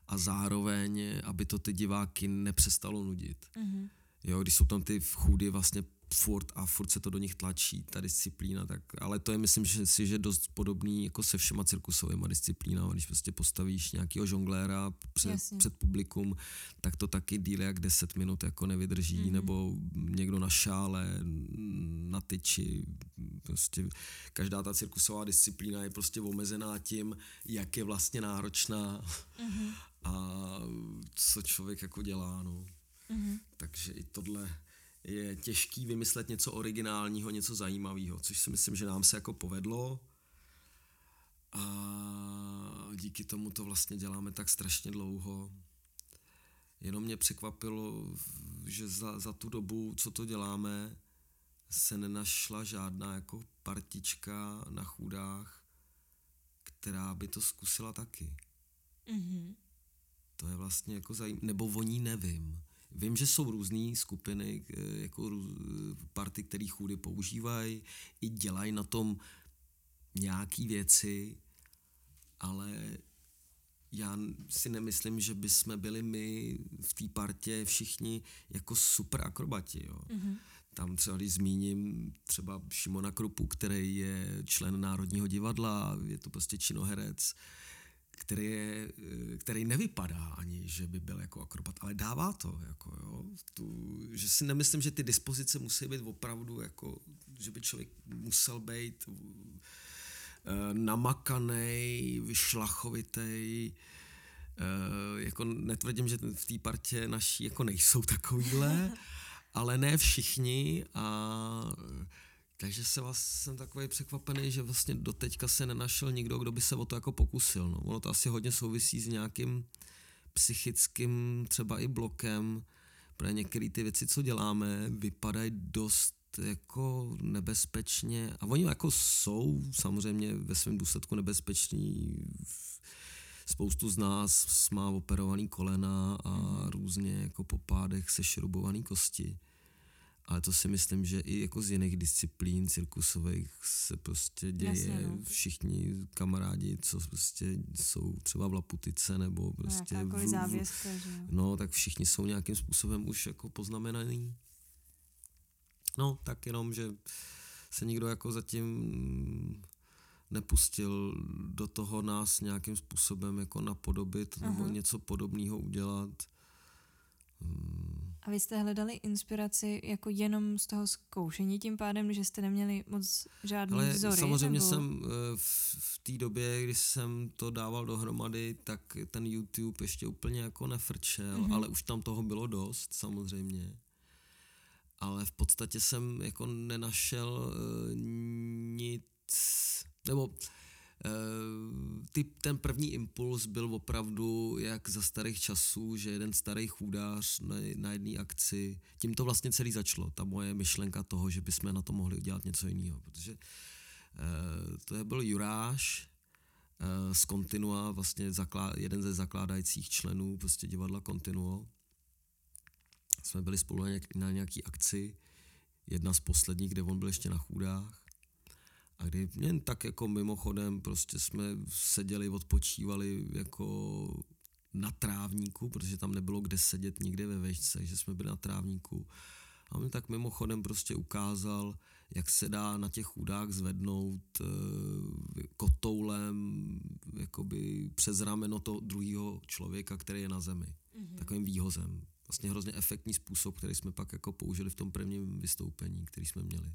a zároveň, aby to ty diváky nepřestalo nudit. Mhm. Jo, když jsou tam ty chůdy vlastně furt a furt se to do nich tlačí, ta disciplína, tak, ale to je myslím že si, že dost podobný jako se všema cirkusovými disciplínami, když prostě postavíš nějakého žongléra před, Jasně. před publikum, tak to taky díl jak 10 minut jako nevydrží, Mhm. mm-hmm. nebo někdo na šále, na tyči, prostě každá ta cirkusová disciplína je prostě omezená tím, jak je vlastně náročná Mhm. A co člověk jako dělá, no. Mhm. Takže i tohle je těžký vymyslet něco originálního, něco zajímavého, což si myslím, že nám se jako povedlo. A díky tomu to vlastně děláme tak strašně dlouho. Jenom mě překvapilo, že za, za tu dobu, co to děláme, se nenašla žádná jako partička na chůdách, která by to zkusila taky. Mhm. To je vlastně jako zajímavé, nebo o ní nevím. Vím, že jsou různé skupiny, eh, jako party, které chůdy používají, i dělají na tom nějaký věci, ale já si nemyslím, že by jsme byli my v té partě všichni jako super akrobati. Jo. Mhm. Tam třeba, když zmíním třeba Šimona Krupu, který je člen Národního divadla, je to prostě činoherec, který, je, eh, který nevypadá ani, že by byl jako akrobat, ale dává to, jako jo, tu, že si nemyslím, že ty dispozice musí být opravdu jako, že by člověk musel být eh, namakaný, vyšlachovitej, eh, jako netvrdím, že v té partě naší jako nejsou takovýhle, ale ne všichni a takže se vás, jsem takový překvapený, že vlastně doteďka se nenašel nikdo, kdo by se o to jako pokusil. No. Ono to asi hodně souvisí s nějakým psychickým třeba i blokem, protože některé ty věci, co děláme, vypadají dost jako nebezpečně a oni jako jsou samozřejmě ve svém důsledku nebezpeční. Spoustu z nás má operovaný kolena a různě jako po pádech se šrubovaný kosti. Ale to si myslím, že i jako z jiných disciplín cirkusových se prostě děje. Jasně, no. Všichni kamarádi, co prostě jsou třeba v Laputice nebo prostě No, v, závěska, že. No, tak všichni jsou nějakým způsobem už jako poznamenaný. No, tak jenom, že se nikdo jako zatím nepustil do toho nás nějakým způsobem jako napodobit Aha. nebo něco podobného udělat. Hmm, A vy jste hledali inspiraci jako jenom z toho zkoušení tím pádem, že jste neměli moc žádný Ale vzory? samozřejmě nebo... jsem eh, v, v té době, kdy jsem to dával dohromady, tak ten YouTube ještě úplně jako nefrčel, Mhm. mm-hmm. ale už tam toho bylo dost samozřejmě. Ale v podstatě jsem jako nenašel uh, nic, nebo ty, ten první impuls byl opravdu jak za starých časů, že jeden starý chůdář na, na jedné akci, tím to vlastně celý začalo, ta moje myšlenka toho, že bychom na to mohli udělat něco jiného, protože uh, to je byl Juráš uh, z Continua, vlastně zaklá, jeden ze zakládajících členů prostě divadla Continuo. Jsme byli spolu na, na nějaký akci, jedna z posledních, kde on byl ještě na chůdách. A kdy jen tak jako mimochodem prostě jsme seděli, odpočívali jako na trávníku, protože tam nebylo kde sedět nikde ve vešce, že jsme byli na trávníku. A on tak mimochodem prostě ukázal, jak se dá na těch chůdách zvednout e, kotoulem jakoby přes rameno toho druhého člověka, který je na zemi. Mm-hmm. Takovým výhozem. Vlastně hrozně efektní způsob, který jsme pak jako použili v tom prvním vystoupení, který jsme měli.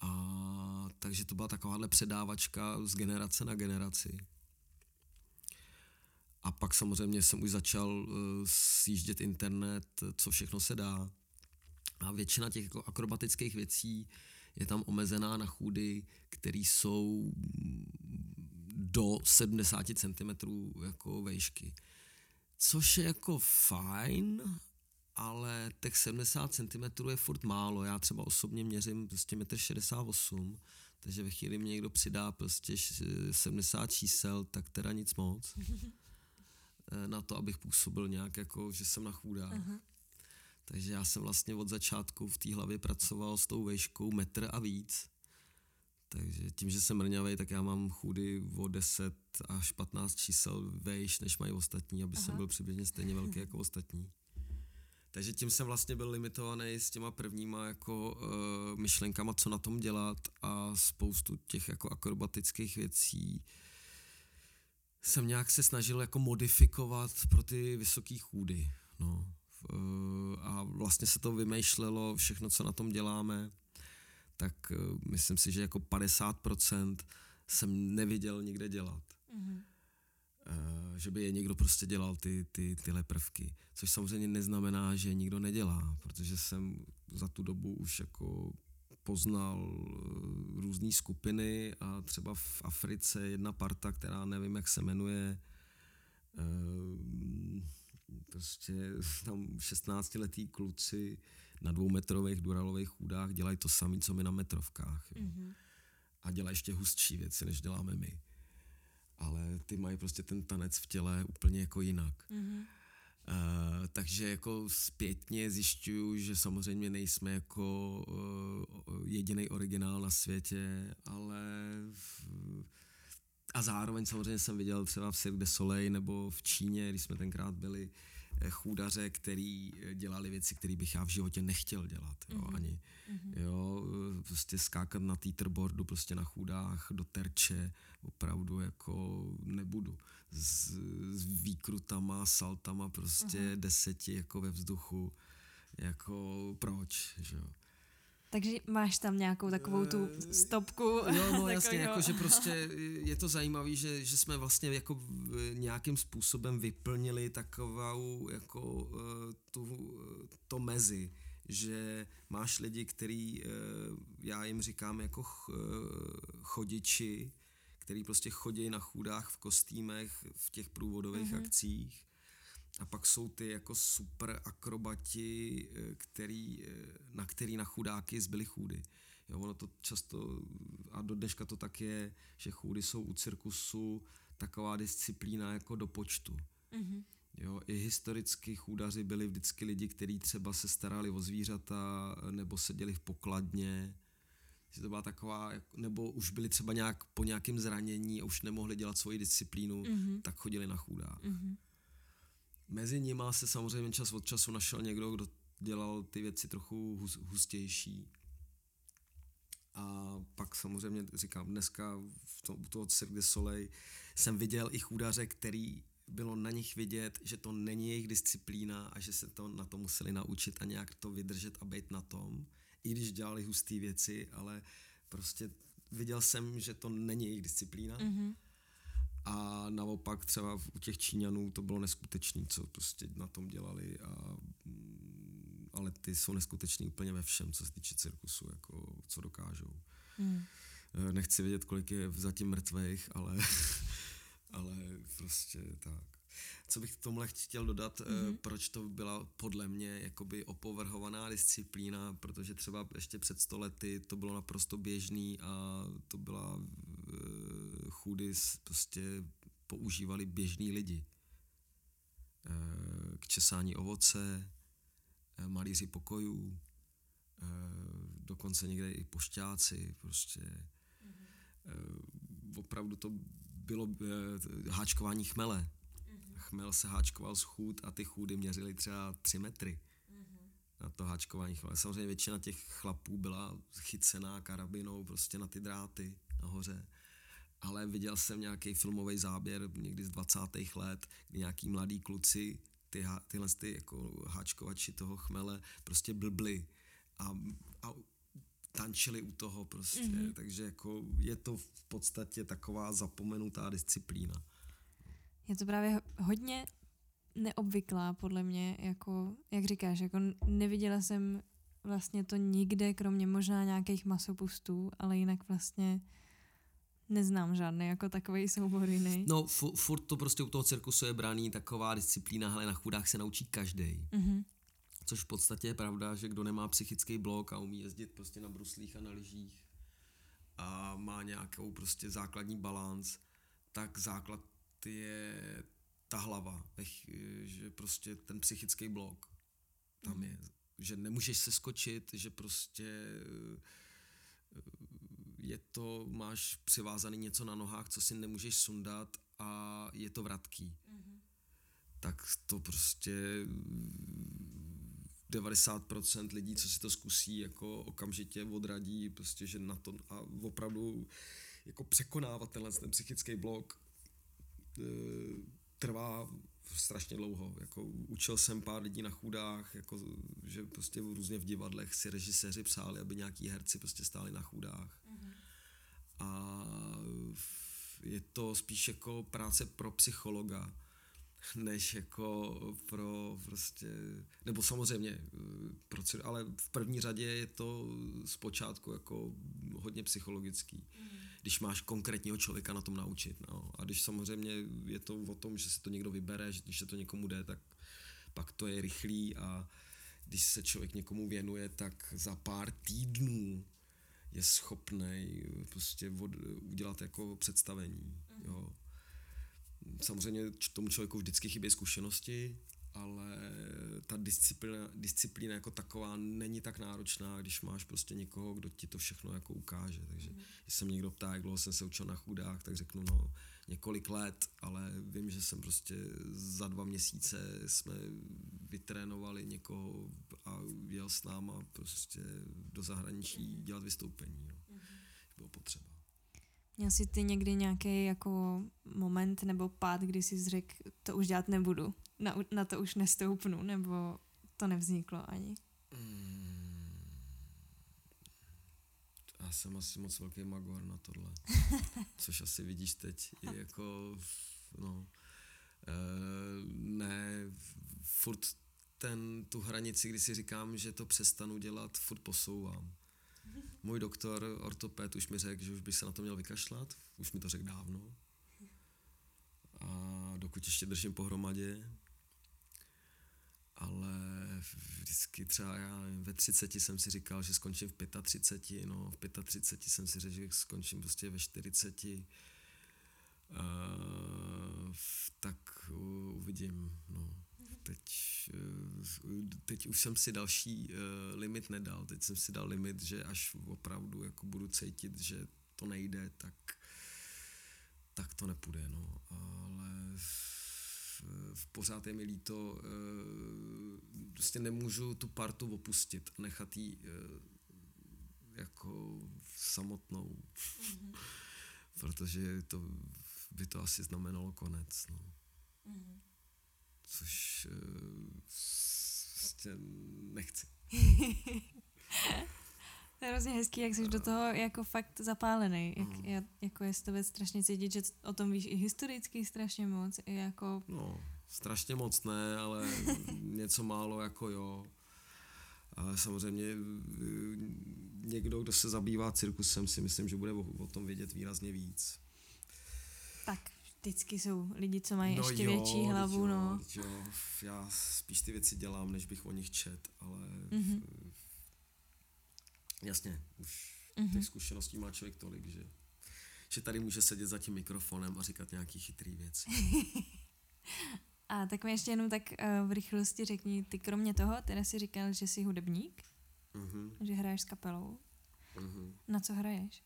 A takže to byla takováhle předávačka z generace na generaci. A pak samozřejmě jsem už začal uh, sjíždět internet, co všechno se dá. A většina těch jako akrobatických věcí je tam omezená na chůdy, které jsou do 70 cm jako vejšky. Což je jako fajn, ale těch 70 cm je furt málo. Já třeba osobně měřím prostě 1,68 m, takže ve chvíli mě někdo přidá prostě 70 čísel, tak teda nic moc. na to, abych působil nějak jako, že jsem na chůdách. Uh-huh. Takže já jsem vlastně od začátku v té hlavě pracoval s tou vejškou metr a víc, Takže tím, že jsem mrňavej, tak já mám chůdy o 10 až 15 čísel vejš, než mají ostatní, aby Aha. jsem byl přibližně stejně velký jako ostatní. Takže tím jsem vlastně byl limitovaný s těma prvníma jako uh, myšlenkama, co na tom dělat a spoustu těch jako akrobatických věcí jsem nějak se snažil jako modifikovat pro ty vysoké chůdy. No. Uh, a vlastně se to vymýšlelo, všechno, co na tom děláme, tak uh, myslím si, že jako 50% jsem neviděl nikde dělat. Mm-hmm. Eh, že by je někdo prostě dělal ty, ty, tyhle prvky. Což samozřejmě neznamená, že nikdo nedělá, protože jsem za tu dobu už jako poznal eh, různé skupiny a třeba v Africe jedna parta, která nevím, jak se jmenuje, eh, prostě tam 16-letý kluci na dvoumetrových duralových chůdách dělají to samé, co my na metrovkách. Jo. Mm-hmm. A dělají ještě hustší věci, než děláme my ale ty mají prostě ten tanec v těle úplně jako jinak. Mm-hmm. Uh, takže jako zpětně zjišťuju, že samozřejmě nejsme jako uh, jediný originál na světě, ale v, a zároveň samozřejmě jsem viděl třeba v Cirque du Soleil nebo v Číně, když jsme tenkrát byli, Eh, chůdaře, který eh, dělali věci, které bych já v životě nechtěl dělat, jo, mm-hmm. ani, mm-hmm. jo, eh, prostě skákat na teeterboardu, prostě na chůdách do terče, opravdu jako nebudu, s, s výkrutama, saltama, prostě mm-hmm. deseti jako ve vzduchu, jako proč, že jo. Takže máš tam nějakou takovou tu stopku. Jo, no jasně, jako, že prostě je to zajímavé, že, že jsme vlastně jako nějakým způsobem vyplnili takovou jako eh, tu, to mezi, že máš lidi, který, eh, já jim říkám jako eh, chodiči, který prostě chodí na chůdách v kostýmech v těch průvodových mm-hmm. akcích a pak jsou ty jako super akrobati, eh, který, eh, na který na chudáky zbyly chůdy. Jo, ono to často, a do dneška to tak je, že chůdy jsou u cirkusu taková disciplína jako do počtu. Mm-hmm. Jo, i historicky chůdaři byli vždycky lidi, kteří třeba se starali o zvířata nebo seděli v pokladně, že to byla taková, nebo už byli třeba nějak po nějakém zranění a už nemohli dělat svoji disciplínu, mm-hmm. tak chodili na chůdách. Mm-hmm. Mezi nimi se samozřejmě čas od času našel někdo, kdo dělal ty věci trochu hustější. A pak samozřejmě říkám, dneska v tom, u toho Cirque du Soleil jsem viděl i chůdaře, který bylo na nich vidět, že to není jejich disciplína a že se to na to museli naučit a nějak to vydržet a být na tom, i když dělali husté věci, ale prostě viděl jsem, že to není jejich disciplína. Mm-hmm a naopak třeba u těch Číňanů to bylo neskutečné, co prostě na tom dělali a mm, ale ty jsou neskuteční úplně ve všem, co se týče cirkusu, jako co dokážou. Hmm. Eh, nechci vědět, kolik je zatím mrtvých, ale, ale prostě tak. Co bych k tomhle chtěl dodat, mm-hmm. proč to byla podle mě jakoby opovrhovaná disciplína, protože třeba ještě před sto lety to bylo naprosto běžný a to byla chůdy prostě používali běžní lidi. Eh, k česání ovoce, eh, malíři pokojů, eh, dokonce někde i pošťáci, prostě. Mm-hmm. Opravdu to bylo háčkování chmele. Mm-hmm. Chmel se háčkoval z chůd a ty chůdy měřily třeba tři metry mm-hmm. na to háčkování chmele. Samozřejmě většina těch chlapů byla chycená karabinou prostě na ty dráty nahoře ale viděl jsem nějaký filmový záběr někdy z 20. let, kdy nějaký mladý kluci ty, tyhle ty jako háčkovači toho chmele prostě blbli a, a tančili u toho prostě, mm-hmm. takže jako je to v podstatě taková zapomenutá disciplína. Je to právě hodně neobvyklá podle mě, jako, jak říkáš, jako neviděla jsem vlastně to nikde, kromě možná nějakých masopustů, ale jinak vlastně Neznám žádný jako takový soubor jiný. No, f- furt to prostě u toho cirkusu je braný taková disciplína, ale na chudách se naučí každý. Mm-hmm. Což v podstatě je pravda, že kdo nemá psychický blok a umí jezdit prostě na bruslích a na lyžích a má nějakou prostě základní balans, tak základ je ta hlava, že prostě ten psychický blok tam mm. je. Že nemůžeš se skočit, že prostě je to, máš přivázaný něco na nohách, co si nemůžeš sundat a je to vratký. Mm-hmm. Tak to prostě 90% lidí, co si to zkusí, jako okamžitě odradí, prostě, že na to a opravdu jako překonávat tenhle ten psychický blok e, trvá strašně dlouho. Jako učil jsem pár lidí na chudách, jako, že prostě různě v divadlech si režiséři přáli, aby nějaký herci prostě stáli na chudách. A je to spíš jako práce pro psychologa, než jako pro prostě, nebo samozřejmě, eh, pro, ale v první řadě je to zpočátku jako hodně psychologický, mm. když máš konkrétního člověka na tom naučit. No. A když samozřejmě je to o tom, že se to někdo vybere, že když se to někomu jde, tak pak to je rychlý a když se člověk někomu věnuje, tak za pár týdnů je schopný prostě od, udělat jako představení. Mm. Jo samozřejmě tomu člověku vždycky chybí zkušenosti, ale ta disciplína, disciplína jako taková není tak náročná, když máš prostě někoho, kdo ti to všechno jako ukáže. Takže mm. když se mě někdo ptá, jak dlouho jsem se učil na chudách, tak řeknu no několik let, ale vím, že jsem prostě za dva měsíce jsme vytrénovali někoho a jel s náma prostě do zahraničí dělat vystoupení. Jo. Mm. Bylo potřeba. Měl jsi ty někdy nějaký jako moment nebo pád, kdy jsi řekl, to už dělat nebudu, na, na to už nestoupnu, nebo to nevzniklo ani? Já jsem asi moc velký magor na tohle, což asi vidíš teď i jako, no, e, ne, furt ten, tu hranici, kdy si říkám, že to přestanu dělat, furt posouvám. Můj doktor, ortoped, už mi řekl, že už bych se na to měl vykašlat. Už mi to řekl dávno. A dokud ještě držím pohromadě. Ale vždycky třeba já ve 30 jsem si říkal, že skončím v 35, no v 35 jsem si řekl, že skončím prostě ve 40. Uh, tak uvidím, no teď, eh, teď už jsem si další eh, limit nedal. Teď jsem si dal limit, že až opravdu jako budu cítit, že to nejde, tak, tak to nepůjde. No. Ale v, v pořád je mi líto, eh, prostě nemůžu tu partu opustit, nechat ji jako samotnou. Mm-hmm. Protože to by to asi znamenalo konec. No. Mm-hmm což uh, prostě nechci. to je hrozně hezký, jak jsi do toho jako fakt zapálený. Jak, mm. já, jako je z tebe strašně cítit, že o tom víš i historicky strašně moc. I jako... No, strašně moc ne, ale něco málo jako jo. Ale samozřejmě eh, někdo, kdo se zabývá cirkusem, si myslím, že bude o, o tom vědět výrazně víc. Tak, vždycky jsou lidi, co mají no ještě jo, větší hlavu, jo, no. Jo, já spíš ty věci dělám, než bych o nich čet, ale mm-hmm. Jasně, už mm-hmm. těch zkušeností má člověk tolik, že, že tady může sedět za tím mikrofonem a říkat nějaký chytrý věci. a tak mi ještě jenom tak uh, v rychlosti řekni, ty kromě toho, teda si říkal, že jsi hudebník, mm-hmm. že hraješ s kapelou. Mm-hmm. Na co hraješ?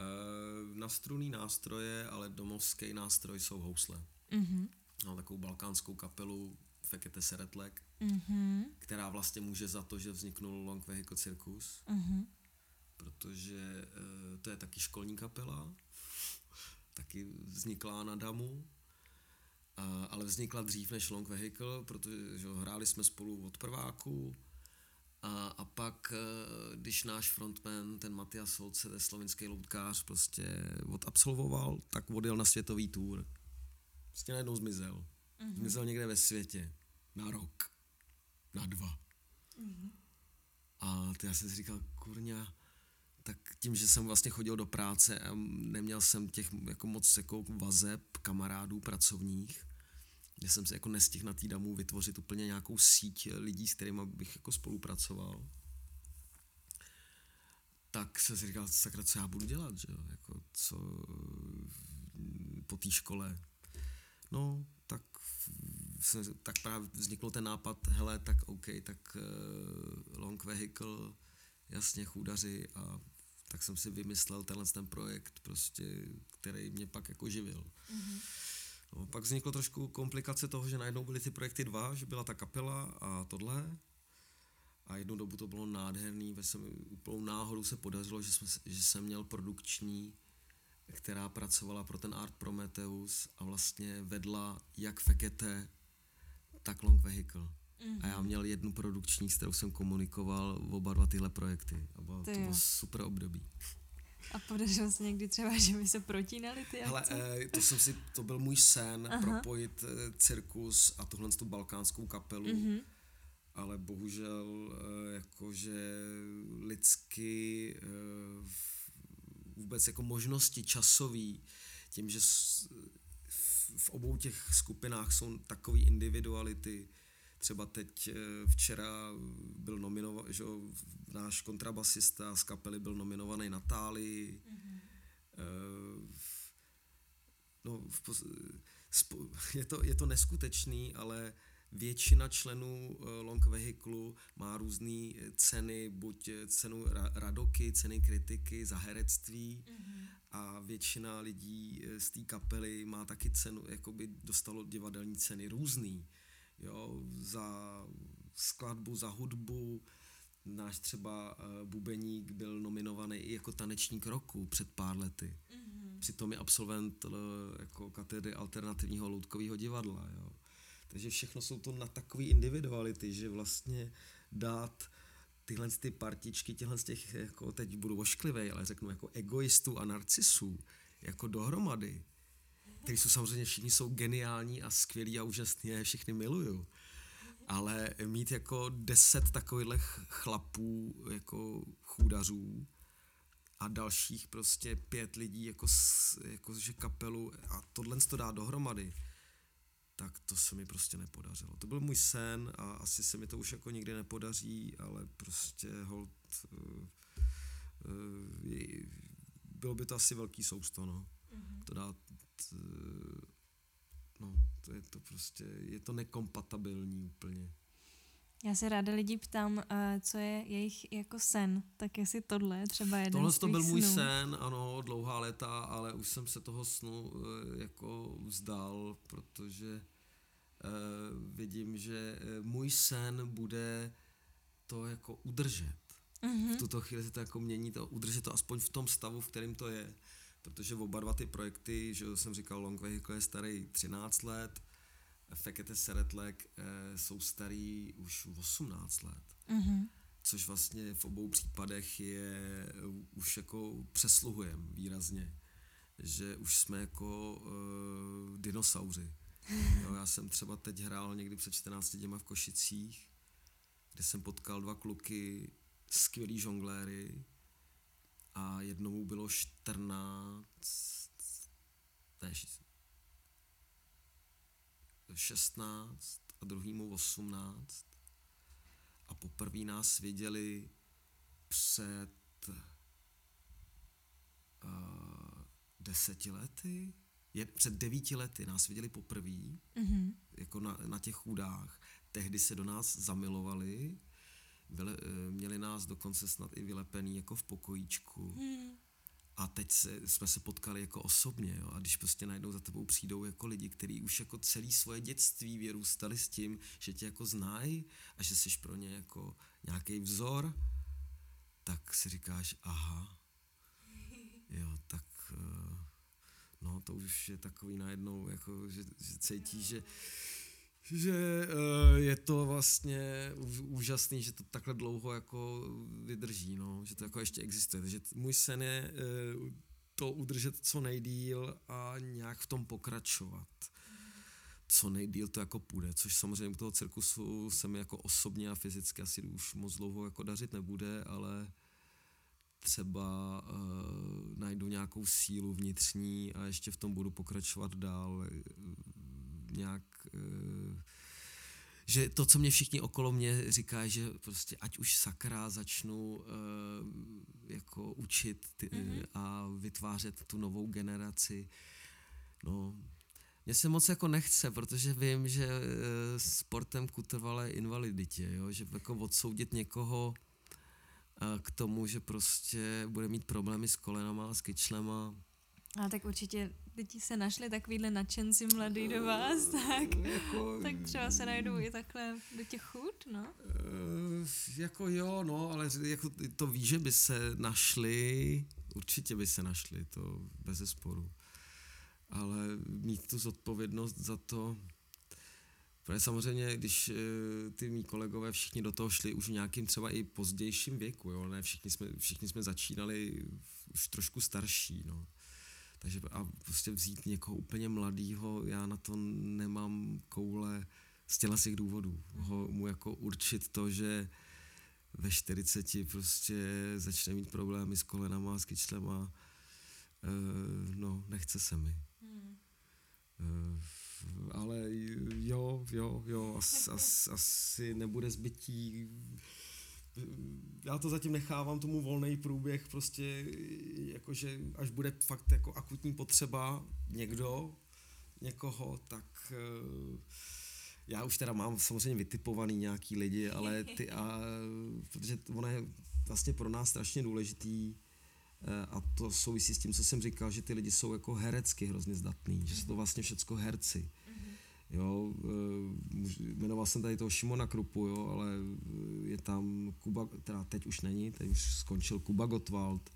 Uh, na struný nástroje, ale domovský nástroj jsou housle. Mm-hmm. Mám takovou balkánskou kapelu Fekete Seretlek, mm-hmm. která vlastně může za to, že vzniknul Long Vehicle Circus, mm-hmm. protože uh, to je taky školní kapela, taky vznikla na Damu, uh, ale vznikla dřív než Long Vehicle, protože že, hráli jsme spolu od prváku, a, a pak, eh, když náš frontman, ten Matias Solce, ten slovenský loutkář, prostě odabsolvoval, tak odjel na světový tour. Prostě najednou zmizel. Mm-hmm. Zmizel někde ve světě. Na rok. Na dva. Mm-hmm. A to já jsem si říkal, kurňa, tak tím, že jsem vlastně chodil do práce a neměl jsem těch jako moc jako vazeb, kamarádů, pracovních, že jsem se jako nestihl na té damu vytvořit úplně nějakou síť lidí, s kterými bych jako spolupracoval. Tak jsem si říkal, sakra, co já budu dělat, že jo? Jako, co po té škole. No, tak, se, tak právě vznikl ten nápad, hele, tak OK, tak uh, long vehicle, jasně, chůdaři a tak jsem si vymyslel tenhle ten projekt, prostě, který mě pak jako živil. Mm-hmm. No, pak vzniklo trošku komplikace toho, že najednou byly ty projekty dva, že byla ta kapela a tohle. A jednu dobu to bylo nádherný, ve jsem úplnou náhodou se podařilo, že, jsme, že jsem měl produkční, která pracovala pro ten Art Prometheus a vlastně vedla jak Fekete, tak Long Vehicle. Mm-hmm. A já měl jednu produkční, s kterou jsem komunikoval v oba dva tyhle projekty. A bylo, to, to bylo super období. A podařilo se někdy třeba, že by se protínali ty? Hele, eh, to, jsem si, to byl můj sen, Aha. propojit eh, cirkus a tuhle tu balkánskou kapelu. Mm-hmm. Ale bohužel eh, jakože lidsky eh, vůbec jako možnosti časový, tím, že v obou těch skupinách jsou takové individuality, třeba teď eh, včera byl nominovaný, že náš kontrabasista z kapely byl nominovaný na Tálii. Mm-hmm. No, je to, je to neskutečný, ale většina členů Long Vehicle má různé ceny, buď cenu radoky, ceny kritiky za herectví mm-hmm. A většina lidí z té kapely má taky cenu, jako by dostalo divadelní ceny různý jo, za skladbu, za hudbu. Náš třeba uh, Bubeník byl nominovaný i jako tanečník roku před pár lety. Mm-hmm. Přitom je absolvent uh, jako katedry alternativního loutkového divadla. Jo. Takže všechno jsou to na takové individuality, že vlastně dát tyhle ty partičky, těchhle z těch, jako teď budu ošklivý, ale řeknu jako egoistů a narcisů, jako dohromady, který jsou samozřejmě všichni jsou geniální a skvělí a úžasní, já je všechny miluju. Ale mít jako deset takových chlapů, jako chůdařů a dalších prostě pět lidí, jako, jako že kapelu a tohle to dá dohromady, tak to se mi prostě nepodařilo. To byl můj sen a asi se mi to už jako nikdy nepodaří, ale prostě hold, uh, uh, bylo by to asi velký sousto, no. Mm-hmm. To dát Eh, no, to je to prostě, je to nekompatibilní úplně. Já se ráda lidi ptám, uh, co je jejich jako sen, tak jestli tohle třeba jeden Tohle to byl snů. můj sen, ano, dlouhá léta, ale už jsem se toho snu uh, jako vzdal, protože uh, vidím, že můj sen bude to jako udržet. Mm-hmm. V tuto chvíli se to jako mění, to udržet to aspoň v tom stavu, v kterém to je protože oba dva ty projekty, že jsem říkal, Long Vehicle je starý 13 let, Fekete Seretlek eh, jsou starý už 18 let. Mm-hmm. Což vlastně v obou případech je už jako přesluhujem výrazně. Že už jsme jako uh, dinosauři. Jo, já jsem třeba teď hrál někdy před 14 děma v Košicích, kde jsem potkal dva kluky, skvělý žongléry, a jednomu bylo 14, ne, 16 a druhýmu 18 a poprvé nás viděli před uh, deseti lety, je, před devíti lety nás viděli poprvé, mm-hmm. jako na, na těch chudách. Tehdy se do nás zamilovali vyle, eh, měli nás dokonce snad i vylepený jako v pokojíčku. Hmm. A teď se, jsme se potkali jako osobně, jo? a když prostě najednou za tebou přijdou jako lidi, kteří už jako celý svoje dětství vyrůstali s tím, že tě jako znají a že jsi pro ně jako nějaký vzor, tak si říkáš, aha, jo, tak eh, no to už je takový najednou, jako, že, že cítíš, že že uh, je to vlastně úžasný, že to takhle dlouho jako vydrží, no, že to jako ještě existuje. Takže můj sen je uh, to udržet co nejdíl a nějak v tom pokračovat. Co nejdíl to jako půjde, což samozřejmě u toho cirkusu se mi jako osobně a fyzicky asi už moc dlouho jako dařit nebude, ale třeba uh, najdu nějakou sílu vnitřní a ještě v tom budu pokračovat dál nějak eh, že to, co mě všichni okolo mě říká, že prostě ať už sakra začnu uh, jako učit ty, mm-hmm. a vytvářet tu novou generaci. No, mně se moc jako nechce, protože vím, že uh, sportem k invaliditě, jo? že jako odsoudit někoho a k tomu, že prostě bude mít problémy s kolenama a s kyčlema. A tak určitě děti se našli takovýhle nadšenci mladý do vás, tak, jako, tak třeba se najdou i takhle do těch chud, no? Uh, jako jo, no, ale jako to ví, že by se našli, určitě by se našli, to bez sporu. Ale mít tu zodpovědnost za to, Protože samozřejmě, když eh, ty mý kolegové všichni do toho šli už v nějakým třeba i pozdějším věku, jo, ne, všichni jsme, všichni jsme začínali už trošku starší, no. Takže a prostě vzít někoho úplně mladýho, já na to nemám koule z těla těch důvodů. Ho, mu jako určit to, že ve 40 prostě začne mít problémy s kolenama, s kyčlema, uh, no, nechce se mi. Hmm. Uh, ale jo, jo, jo, as, as, asi nebude zbytí. Já to zatím nechávám tomu volný průběh, prostě jakože až bude fakt jako akutní potřeba někdo, někoho, tak uh, já už teda mám samozřejmě vytipovaný nějaký lidi, ale ty a, protože ono je vlastně pro nás strašně důležitý eh, a to souvisí s tím, co jsem říkal, že ty lidi jsou jako herecky hrozně zdatný, že jsou to vlastně všecko herci. Jo, eh, jmenoval jsem tady toho Šimona Krupu, jo, ale je tam Kuba, teda teď už není, teď už skončil Kuba Gottwald,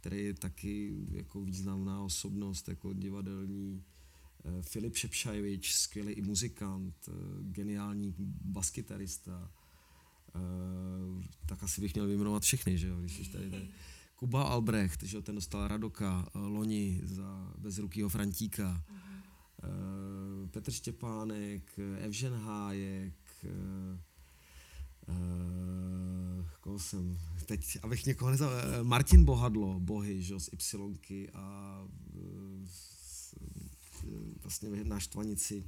který je taky jako významná osobnost, jako divadelní, Eh, Filip Šepšajvič, skvělý i muzikant, eh, geniální baskytarista, eh, tak asi bych měl vyjmenovat všechny, že jo, když tady, tady. Kuba Albrecht, že jo, ten dostal Radoka loni za bezrukýho Frantíka, uh-huh. Petr Štěpánek, Evžen Hájek, Uh, koho jsem teď, abych někoho nezal, Martin Bohadlo, Bohy, že, z Ypsilonky a uh, vlastně na Štvanici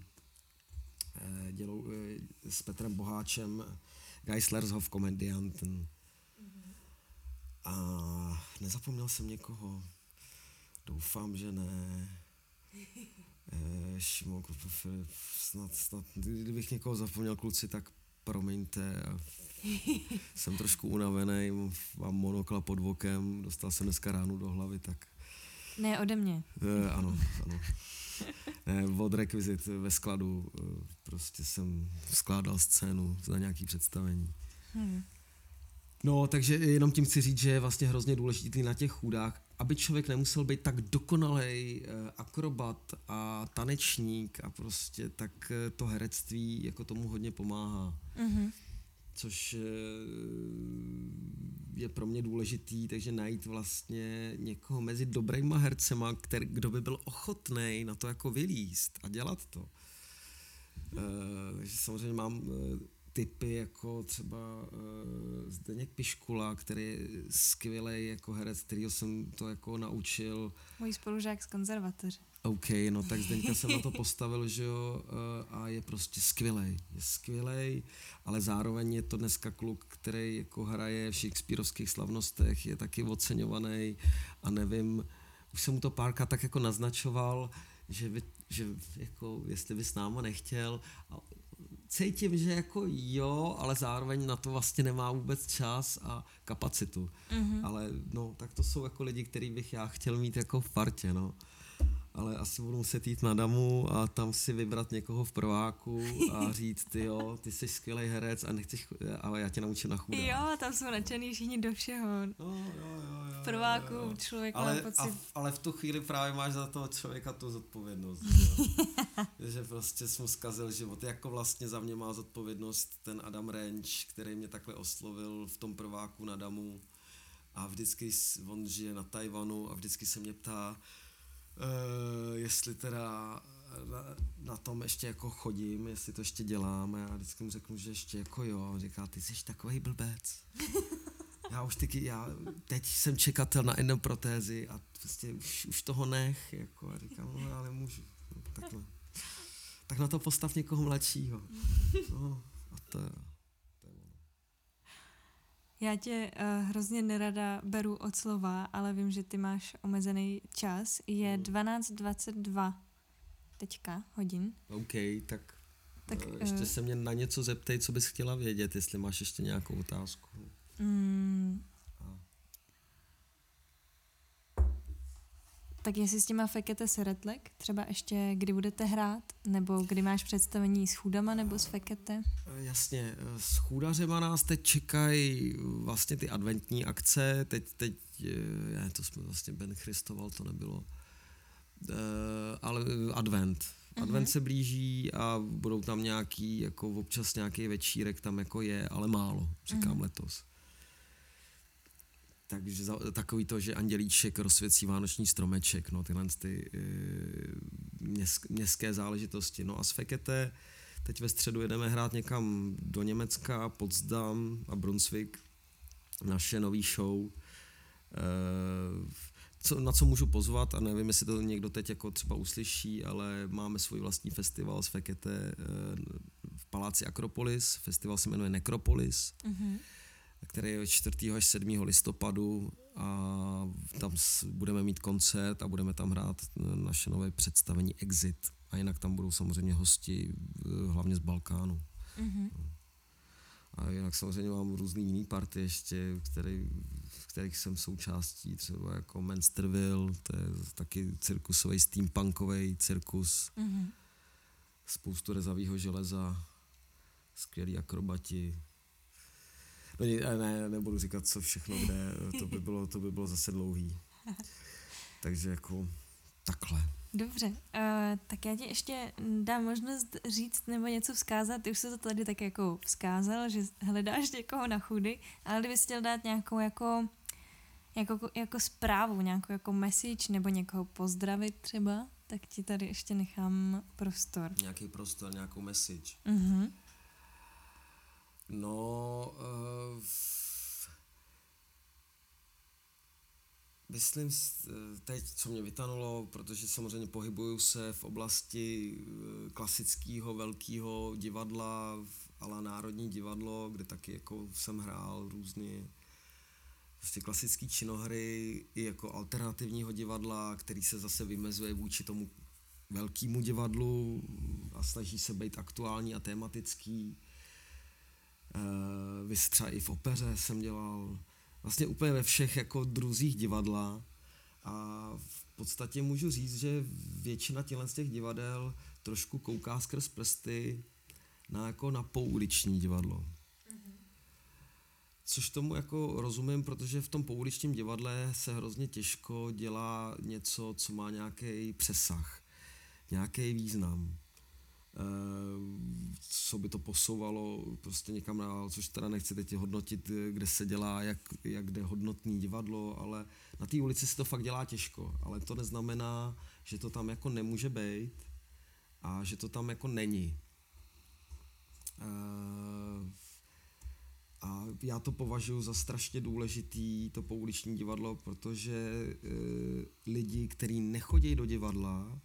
eh, dělou eh, s Petrem Boháčem Geislershof komedianten. A nezapomněl jsem někoho. Doufám, že ne. Eh, Šimon snad, snad, kdybych někoho zapomněl, kluci, tak promiňte. jsem trošku unavený, mám monokla pod vokem, dostal jsem dneska ránu do hlavy, tak... Ne, ode mě. E, ano, ano. ne, od rekvizit ve skladu eh, prostě jsem skládal scénu za nějaký představení. Hmm. No, takže jenom tím chci říct, že je vlastně hrozně důležitý na těch chůdách, aby člověk nemusel být tak dokonalý eh, akrobat a tanečník a prostě tak eh, to herectví jako tomu hodně pomáhá. Mm-hmm což eh, je pro mě důležitý, takže najít vlastně někoho mezi dobrýma hercema, který, kdo by byl ochotný na to jako vylíst a dělat to. Uh, takže samozřejmě mám typy jako třeba uh, Zdeněk Piškula, který je skvělý jako herec, kterýho jsem to jako naučil. Můj spolužák z konzervatoře. OK, no tak Zdeňka jsem na to postavil, že jo, eh, a je prostě skvělý. Je skvělý, ale zároveň je to dneska kluk, který jako hraje v Shakespeareovských slavnostech, je taky oceňovaný a nevím, už jsem mu to párka tak jako naznačoval, že, by, že jako, jestli by s náma nechtěl. A cítím, že jako jo, ale zároveň na to vlastně nemá vůbec čas a kapacitu. Mm-hmm. Ale no, tak to jsou jako lidi, který bych já chtěl mít jako v partě, no ale asi budu muset jít na damu a tam si vybrat někoho v prváku a říct, ty jo, ty jsi skvělý herec a nechceš, ale já tě naučím na chudá. Jo, tam jsou nadšený všichni do všeho. No, jo, jo, jo, v prváku jo, jo. člověk ale, má pocit... A, ale v tu chvíli právě máš za toho člověka tu zodpovědnost. že prostě jsem zkazil život. Jako vlastně za mě má zodpovědnost ten Adam Renč, který mě takhle oslovil v tom prváku na damu a vždycky on žije na Tajvanu a vždycky se mě ptá, Uh, jestli teda na, na tom ještě jako chodím, jestli to ještě dělám a já vždycky mu řeknu, že ještě jako jo. On říká, ty jsi takový blbec. já už taky, já teď jsem čekatel na endoprotézy a prostě už, už toho nech, jako a říkám, no já nemůžu, no, takhle. Tak na to postav někoho mladšího. No, a to, já tě uh, hrozně nerada beru od slova, ale vím, že ty máš omezený čas. Je 12.22 hmm. teďka hodin. OK, tak, tak uh, ještě uh, se mě na něco zeptej, co bys chtěla vědět, jestli máš ještě nějakou otázku. Um, Tak jestli s těma fekete seretlek, třeba ještě kdy budete hrát, nebo kdy máš představení s chůdama nebo s fekete? Eh, jasně, eh, s chůdařema nás teď čekají vlastně ty adventní akce, teď, teď, je, to jsme vlastně Ben Christoval, to nebylo, ale advent. Advent uh-huh. se blíží a budou tam nějaký, jako občas nějaký večírek tam jako je, ale málo, říkám uh-huh. letos. Takže za, takový to, že andělíček rozsvěcí vánoční stromeček, no tyhle ty e, měst, městské záležitosti. No a s Fekete teď ve středu jedeme hrát někam do Německa, Potsdam a Brunswick, naše nový show. E, co, na co můžu pozvat a nevím, jestli to někdo teď jako třeba uslyší, ale máme svůj vlastní festival s Fekete e, v paláci Akropolis. Festival se jmenuje Necropolis. Mm-hmm který je 4. až 7. listopadu a tam budeme mít koncert a budeme tam hrát naše nové představení Exit. A jinak tam budou samozřejmě hosti, eh, hlavně z Balkánu. Mm-hmm. A jinak samozřejmě mám různý jiný party ještě, který, v kterých jsem součástí, třeba jako Mansterville, to je taky cirkusový steampunkový cirkus. Mm-hmm. Spoustu rezavého železa, skvělí akrobati, No ne, ne, nebudu říkat, co všechno kde, to by bylo, to by bylo zase dlouhý. Takže jako takhle. Dobře, uh, tak já ti ještě dám možnost říct nebo něco vzkázat. Ty už se to tady tak jako vzkázal, že hledáš někoho na chudy, ale kdybys chtěl dát nějakou jako, jako, jako zprávu, nějakou jako message nebo někoho pozdravit třeba, tak ti tady ještě nechám prostor. Nějaký prostor, nějakou message. Uh-huh. No, uh, myslím teď, co mě vytanulo, protože samozřejmě pohybuju se v oblasti eh, klasického velkého divadla, ale Národní divadlo, kde taky jako jsem hrál různě prostě klasické činohry i jako alternativního divadla, který se zase vymezuje vůči tomu velkému divadlu a snaží se být aktuální a tematický. Uh, třeba i v opeře jsem dělal, vlastně úplně ve všech jako druzích divadla a v podstatě můžu říct, že většina těchto z těch divadel trošku kouká skrz prsty na jako na pouliční divadlo. Což tomu jako rozumím, protože v tom pouličním divadle se hrozně těžko dělá něco, co má nějaký přesah, nějaký význam. Eh, co by to posouvalo prostě někam dál, což teda nechci teď hodnotit, kde se dělá, jak, jak jde hodnotný divadlo, ale na té ulici se to fakt dělá těžko, ale to neznamená, že to tam jako nemůže být a že to tam jako není. Eh, a já to považuji za strašně důležitý, to pouliční divadlo, protože eh, lidi, kteří nechodí do divadla,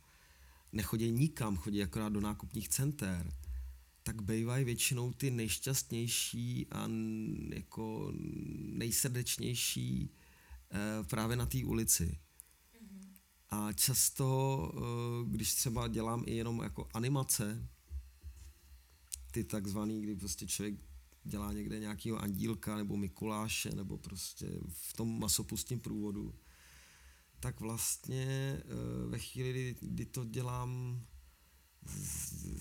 nechodí nikam, chodí akorát do nákupních center, tak bývají většinou ty nejšťastnější a jako nejsrdečnější eh, právě na té ulici. Mm-hmm. A často, eh, když třeba dělám i jenom jako animace, ty takzvaný, kdy prostě člověk dělá někde nějakého andílka nebo Mikuláše nebo prostě v tom masopustním průvodu, tak vlastně eh, ve chvíli, kdy to dělám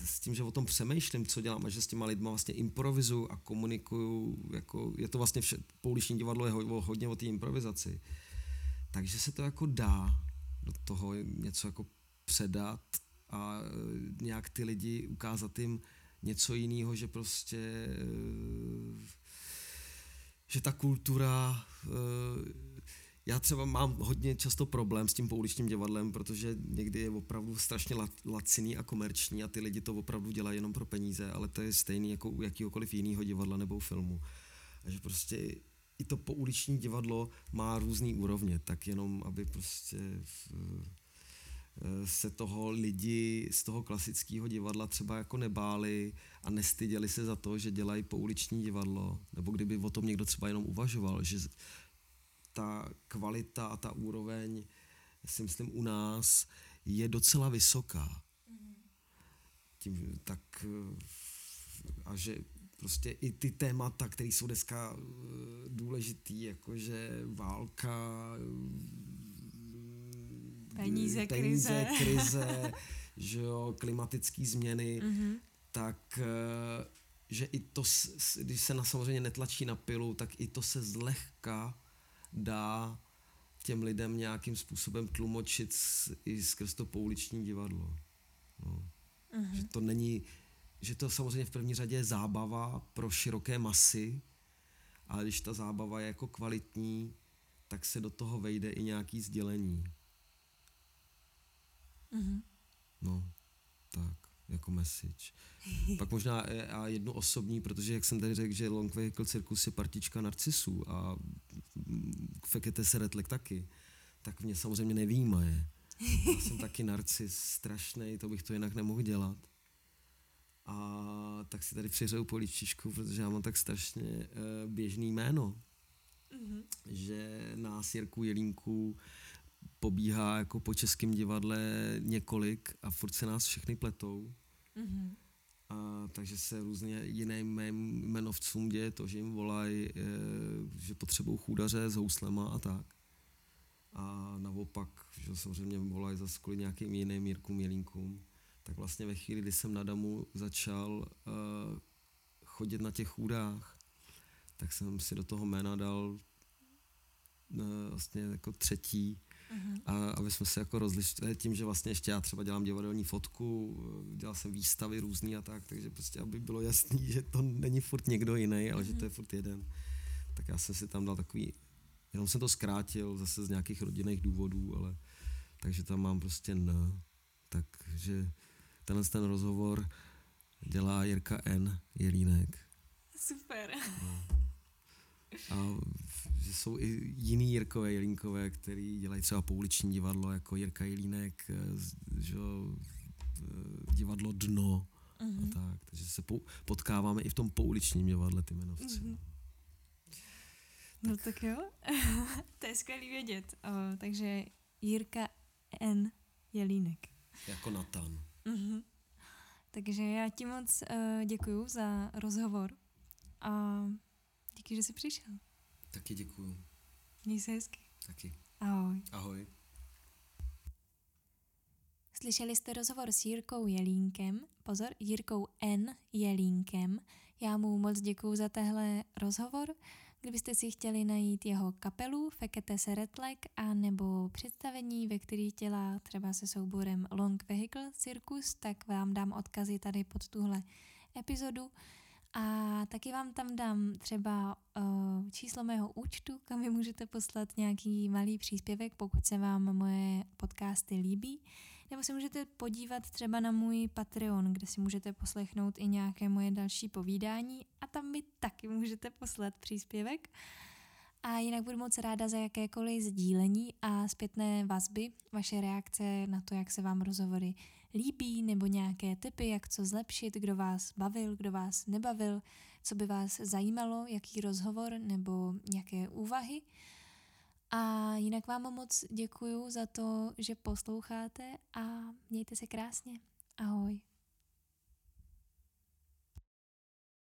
s tím, že o tom přemýšlím, co dělám a že s těma lidma vlastně improvizuju a komunikuju, jako je to vlastně vše, pouliční divadlo je hodně o té improvizaci. Takže se to jako dá do toho něco jako předat a eh, nějak ty lidi ukázat jim něco jiného, že prostě eh, že ta kultura já třeba mám hodně často problém s tím pouličním divadlem, protože někdy je opravdu strašně laciný a komerční a ty lidi to opravdu dělají jenom pro peníze, ale to je stejný jako u jakýhokoliv jiného divadla nebo filmu. A že prostě i to pouliční divadlo má různý úrovně, tak jenom aby prostě v, eh, se toho lidi z toho klasického divadla třeba jako nebáli a nestyděli se za to, že dělají pouliční divadlo, nebo kdyby o tom někdo třeba jenom uvažoval, že ta kvalita a ta úroveň, si myslím, u nás je docela vysoká. Tím, tak a že prostě i ty témata, které jsou dneska eh, důležitý, jakože válka, peníze, peníze krize, krize že jo, klimatické změny, mm-hmm. tak eh, že i to, když se na samozřejmě netlačí na pilu, tak i to se zlehka dá těm lidem nějakým způsobem tlumočit i skrz to pouliční divadlo. No. Uh-huh. Že to není, že to samozřejmě v první řadě je zábava pro široké masy, ale když ta zábava je jako kvalitní, tak se do toho vejde i nějaký sdělení. Uh-huh. No, tak, jako message. Pak možná a jednu osobní, protože jak jsem tady řekl, že Long Vehicle Circus je partička narcisů a Fekete Seretlek taky, tak mě samozřejmě nevýmaje. Já jsem taky narcis strašný, to bych to jinak nemohl dělat. A tak si tady přiřeju políčičku, protože já mám tak strašně uh, běžný jméno, mm-hmm. že nás Jirku Jelínku pobíhá jako po českém divadle několik a furt se nás všechny pletou. Mm-hmm. A, takže se různě jiným jmenovcům děje to, že jim volají, e, že potřebují chůdaře s houslema a tak. A naopak, že samozřejmě volají zase kvůli nějakým jiným Jirkům, Jelínkům. Tak vlastně ve chvíli, kdy jsem na Damu začal e, chodit na těch chůdách, tak jsem si do toho jména dal e, vlastně jako třetí A aby jsme se jako rozlišili tím, že vlastně ještě já třeba dělám divadelní fotku, dělal jsem výstavy různý a tak, takže prostě aby bylo jasný, že to není furt někdo jiný, ale že to je furt jeden. Tak já jsem si tam dal takový, jenom jsem to zkrátil zase z nějakých rodinných důvodů, ale takže tam mám prostě N. Takže tenhle ten rozhovor dělá Jirka N. Jelínek. Super. No. A jsou i jiný Jirkové Jelínkové, který dělají třeba pouliční divadlo, jako Jirka Jelínek, eh, že, eh, divadlo Dno uh-huh. a mhm. tak. Takže se potkáváme i v tom pouličním divadle ty jmenovci. Uh-huh. No tak jo, to je skvělý vědět. O, takže Jirka N. Jelínek. Jako Natan. Uh-huh. Takže já ti moc uh, děkuju za rozhovor a díky, že jsi přišel. Taky děkuju. Měj se hezky. Taky. Ahoj. Ahoj. Slyšeli jste rozhovor s Jirkou Jelínkem, pozor, Jirkou N. Jelínkem. Já mu moc děkuju za tehle rozhovor. Kdybyste si chtěli najít jeho kapelu Fekete Seretlek a nebo představení, ve kterých dělá třeba se souborem Long Vehicle Circus, tak vám dám odkazy tady pod tuhle epizodu. A taky vám tam dám třeba uh, číslo mého účtu, kam mi můžete poslat nějaký malý příspěvek, pokud se vám moje podcasty líbí. Nebo se můžete podívat třeba na můj Patreon, kde si můžete poslechnout i nějaké moje další povídání a tam mi taky můžete poslat příspěvek. A jinak budu moc ráda za jakékoliv sdílení a zpětné vazby, vaše reakce na to, jak se vám rozhovory líbí, nebo nějaké typy, jak co zlepšit, kdo vás bavil, kdo vás nebavil, co by vás zajímalo, jaký rozhovor nebo nějaké úvahy. A jinak vám moc děkuju za to, že posloucháte a mějte se krásně. Ahoj.